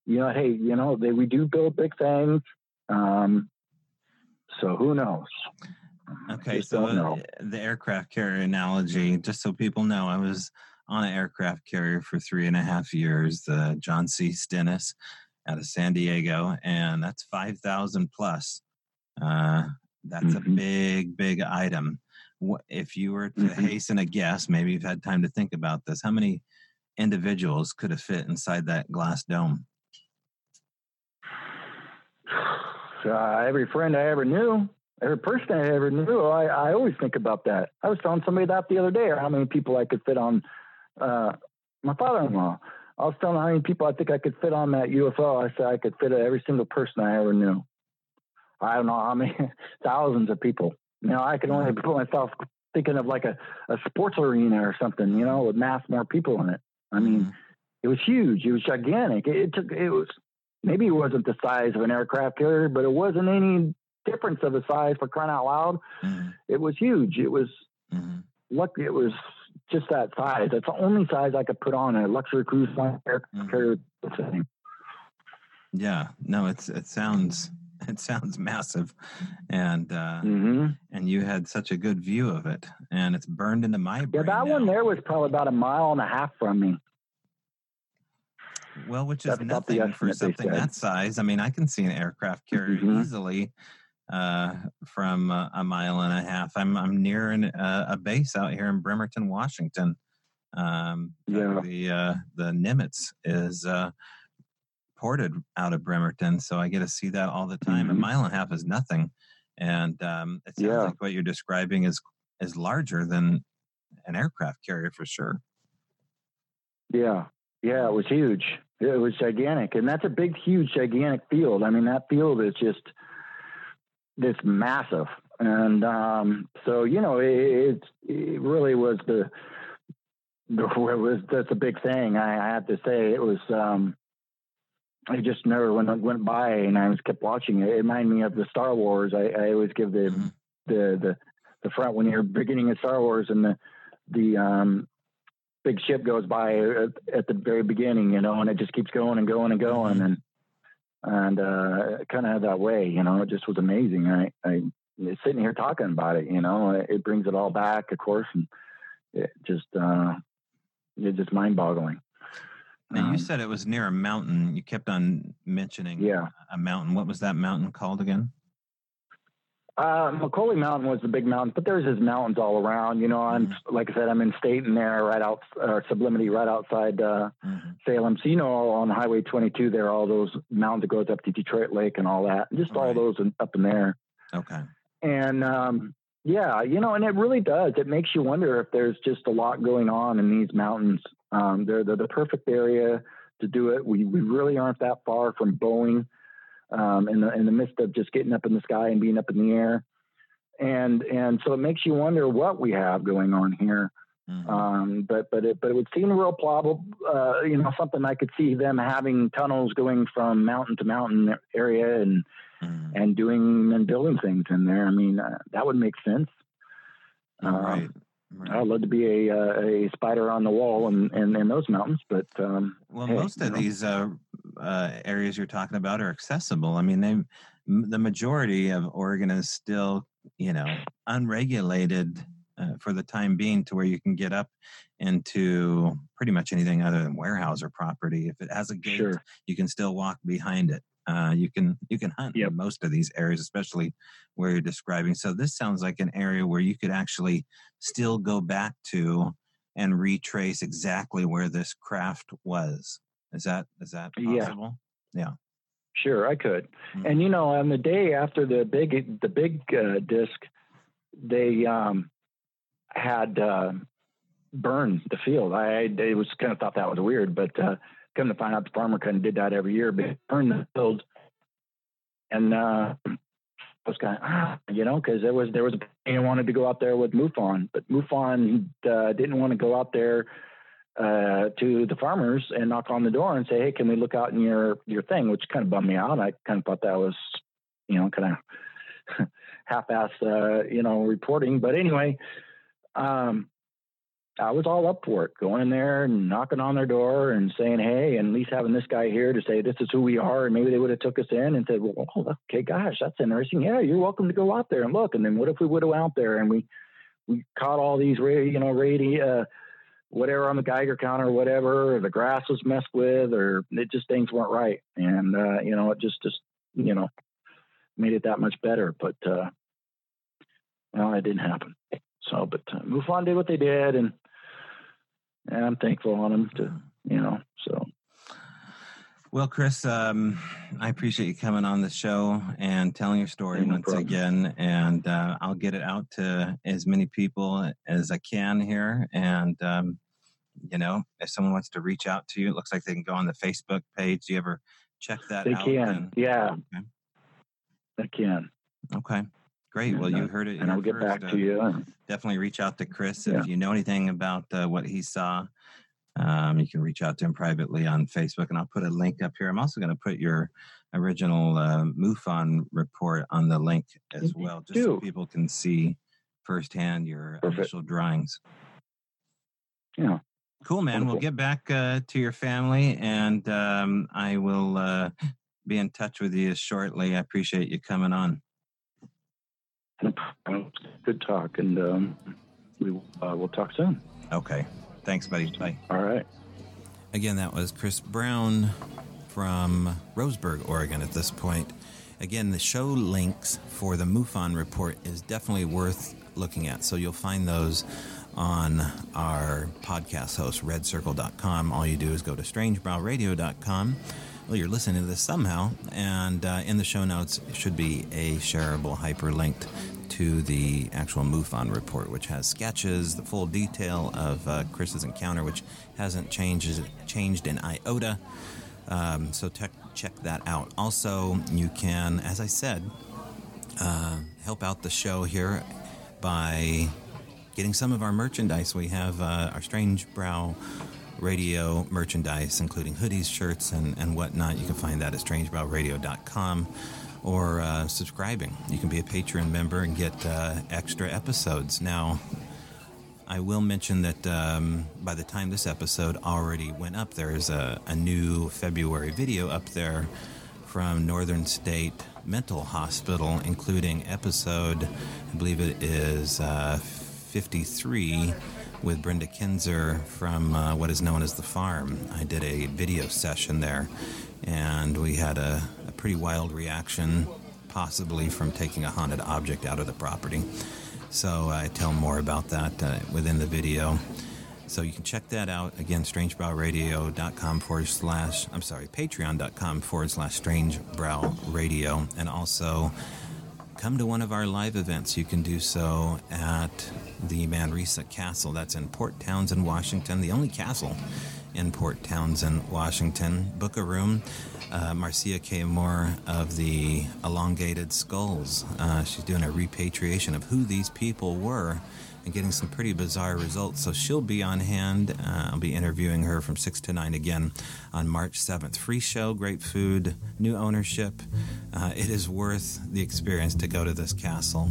You know, hey, you know, they we do build big things. Um, so who knows? Okay, so the aircraft carrier analogy, just so people know, I was on an aircraft carrier for three and a half years, the John C. Stennis out of San Diego, and that's 5,000 plus. Uh, that's mm-hmm. a big, big item if you were to mm-hmm. hasten a guess, maybe you've had time to think about this, how many individuals could have fit inside that glass dome? Uh, every friend I ever knew, every person I ever knew, I, I always think about that. I was telling somebody that the other day, or how many people I could fit on uh, my father-in-law. I was telling how many people I think I could fit on that UFO. I said I could fit every single person I ever knew. I don't know how many thousands of people. You know, I can only put myself thinking of like a, a sports arena or something, you know, with mass more people in it. I mean, mm-hmm. it was huge. It was gigantic. It, it, took, it was, maybe it wasn't the size of an aircraft carrier, but it wasn't any difference of the size for crying out loud. Mm-hmm. It was huge. It was, mm-hmm. lucky. It was just that size. That's the only size I could put on a luxury cruise line aircraft mm-hmm. carrier. Yeah, no, it's it sounds it sounds massive, and uh, hmm and you had such a good view of it, and it's burned into my brain. Yeah, that now. one there was probably about a mile and a half from me. Well, which is That's nothing for something that size. I mean, I can see an aircraft carrier Mhm. easily uh, from uh, a mile and a half. I'm I'm near an, uh, a base out here in Bremerton, Washington. Um, Yeah. the uh, the Nimitz is uh, ported out of Bremerton, so I get to see that all the time. A Mhm. mile and a half is nothing, and um, it sounds Yeah. like what you're describing is is larger than an aircraft carrier for sure. Yeah, yeah, it was huge. It was gigantic, and that's a big, huge, gigantic field. I mean, that field is just this massive, and um, so you know, it, it, it really was the, the it was that's a big thing. I, I have to say, it was. Um, I just never when it went by, and I was kept watching it. It reminded me of the Star Wars. I, I always give the Mhm. the the the front when you're beginning of Star Wars and the the um big ship goes by at, at the very beginning, you know, and it just keeps going and going and going and and uh kind of had that way, you know, it just was amazing. I I sitting here talking about it, you know, it brings it all back, of course, and it just uh it's just mind boggling. Now you Um, said it was near a mountain. You kept on mentioning Yeah. a mountain. What was that mountain called again? Uh, McCully Mountain was the big mountain, but there's his mountains all around. You know, I'm like I said, I'm in Stayton there, right out, or Sublimity, right outside uh, Mhm. Salem. So you know, on Highway 22, there are all those mountains that goes up to Detroit Lake and all that. and Just all Right. those in, up in there. Okay. And um, yeah, you know, and it really does. It makes you wonder if there's just a lot going on in these mountains. Um, they're, they're the perfect area to do it. We we really aren't that far from Boeing. Um, in the in the midst of just getting up in the sky and being up in the air, and and so it makes you wonder what we have going on here. Mhm. Um, but but it but it would seem real plausible. Uh, you know, something I could see them having tunnels going from mountain to mountain area and Mhm. and doing and building things in there. I mean, uh, that would make sense. Um, right. right. I'd love to be a uh, a spider on the wall in, in, in those mountains, but um, Well, hey, most of know. these uh, uh, areas you're talking about are accessible. I mean, they m- the majority of Oregon is still, you know, unregulated uh, for the time being, to where you can get up into pretty much anything other than warehouse or property. If it has a gate, sure, you can still walk behind it. Uh, you can you can hunt Yep. in most of these areas, especially where you're describing. So this sounds like an area where you could actually still go back to and retrace exactly where this craft was. Is that is that possible? Yeah. possible? sure, I could. Mhm. And you know, on the day after the big the big uh, disc, they um, had uh, burned the field. I, I was kind of thought that was weird, but uh, come to find out, the farmer kind of did that every year, but burned the field. And uh, I was kind of, ah, you know, because there was there was a wanted to go out there with MUFON, but MUFON uh, didn't want to go out there uh, to the farmers and knock on the door and say, "Hey, can we look out in your your thing?" Which kind of bummed me out. I kind of thought that was, you know, kind of half-ass, uh, you know, reporting. But anyway, um, I was all up for it, going in there and knocking on their door and saying, "Hey," and at least having this guy here to say, "This is who we are," and maybe they would have took us in and said, "Well, oh, okay, gosh, that's interesting. Yeah, you're welcome to go out there and look." And then what if we would have went out there and we we caught all these, you know, radio, uh, whatever on the Geiger counter, or whatever, or the grass was messed with, or it just things weren't right, and uh, you know, it just just you know made it that much better. But uh, well, it didn't happen. So, but uh, MUFON did what they did, and, and I'm thankful on them to you know. So Well, Chris, um, I appreciate you coming on the show and telling your story no once problem. again. And uh, I'll get it out to as many people as I can here. And, um, you know, if someone wants to reach out to you, it looks like they can go on the Facebook page. Do you ever check that they out? can, And- yeah, Okay. they can, Okay. Great. Well, you uh, heard it. and I'll get back first. to Uh, you. Definitely reach out to Chris Yeah. if you know anything about uh, what he saw. Um, you can reach out to him privately on Facebook, and I'll put a link up here. I'm also going to put your original uh, MUFON report on the link as well, just so people can see firsthand your Perfect. initial drawings. Yeah. Cool, man. We'll get back uh, to your family, and um, I will uh, be in touch with you shortly. I appreciate you coming on. Good talk, and um, we uh, will talk soon. Okay. Thanks, buddy. Bye. All right. Again, that was Chris Brown from Roseburg, Oregon at this point. Again, the show links for the MUFON report is definitely worth looking at. So you'll find those on our podcast host, redcircle.com. All you do is go to strangebrowradio.com. Well, you're listening to this somehow, and uh, in the show notes should be a shareable hyperlinked to the actual MUFON report, which has sketches, the full detail of uh, Chris's encounter, which hasn't changed changed in iota. Um, so te- check that out. Also, you can, as I said, uh, help out the show here by getting some of our merchandise. We have uh, our Strange Brow radio merchandise, including hoodies, shirts, and, and whatnot. You can find that at strangebrowradio.com or uh, subscribing. You can be a Patreon member and get uh, extra episodes. Now, I will mention that um, by the time this episode already went up, there is a, a new February video up there from Northern State Mental Hospital, including episode, I believe it is uh, 53 with Brenda Kinzer from uh, what is known as The Farm. I did a video session there, and we had a, a pretty wild reaction, possibly from taking a haunted object out of the property. So I tell more about that uh, within the video. So you can check that out. Again, strangebrowradio.com forward slash, I'm sorry, patreon.com forward slash strangebrowradio. And also come to one of our live events. You can do so at the Manresa Castle. That's in Port Townsend, Washington, the only castle in Port Townsend, Washington. Book a room. Uh, Marcia K. Moore of the Elongated Skulls. Uh, she's doing a repatriation of who these people were and getting some pretty bizarre results. So she'll be on hand. Uh, I'll be interviewing her from 6 to 9 again on March 7th. Free show, great food, new ownership. Uh, it is worth the experience to go to this castle.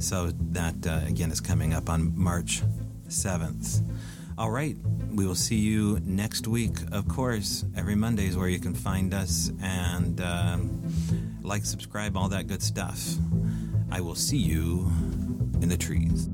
So that, uh, again, is coming up on March 7th. All right. We will see you next week, of course. Every Monday is where you can find us and um, like, subscribe, all that good stuff. I will see you in the trees.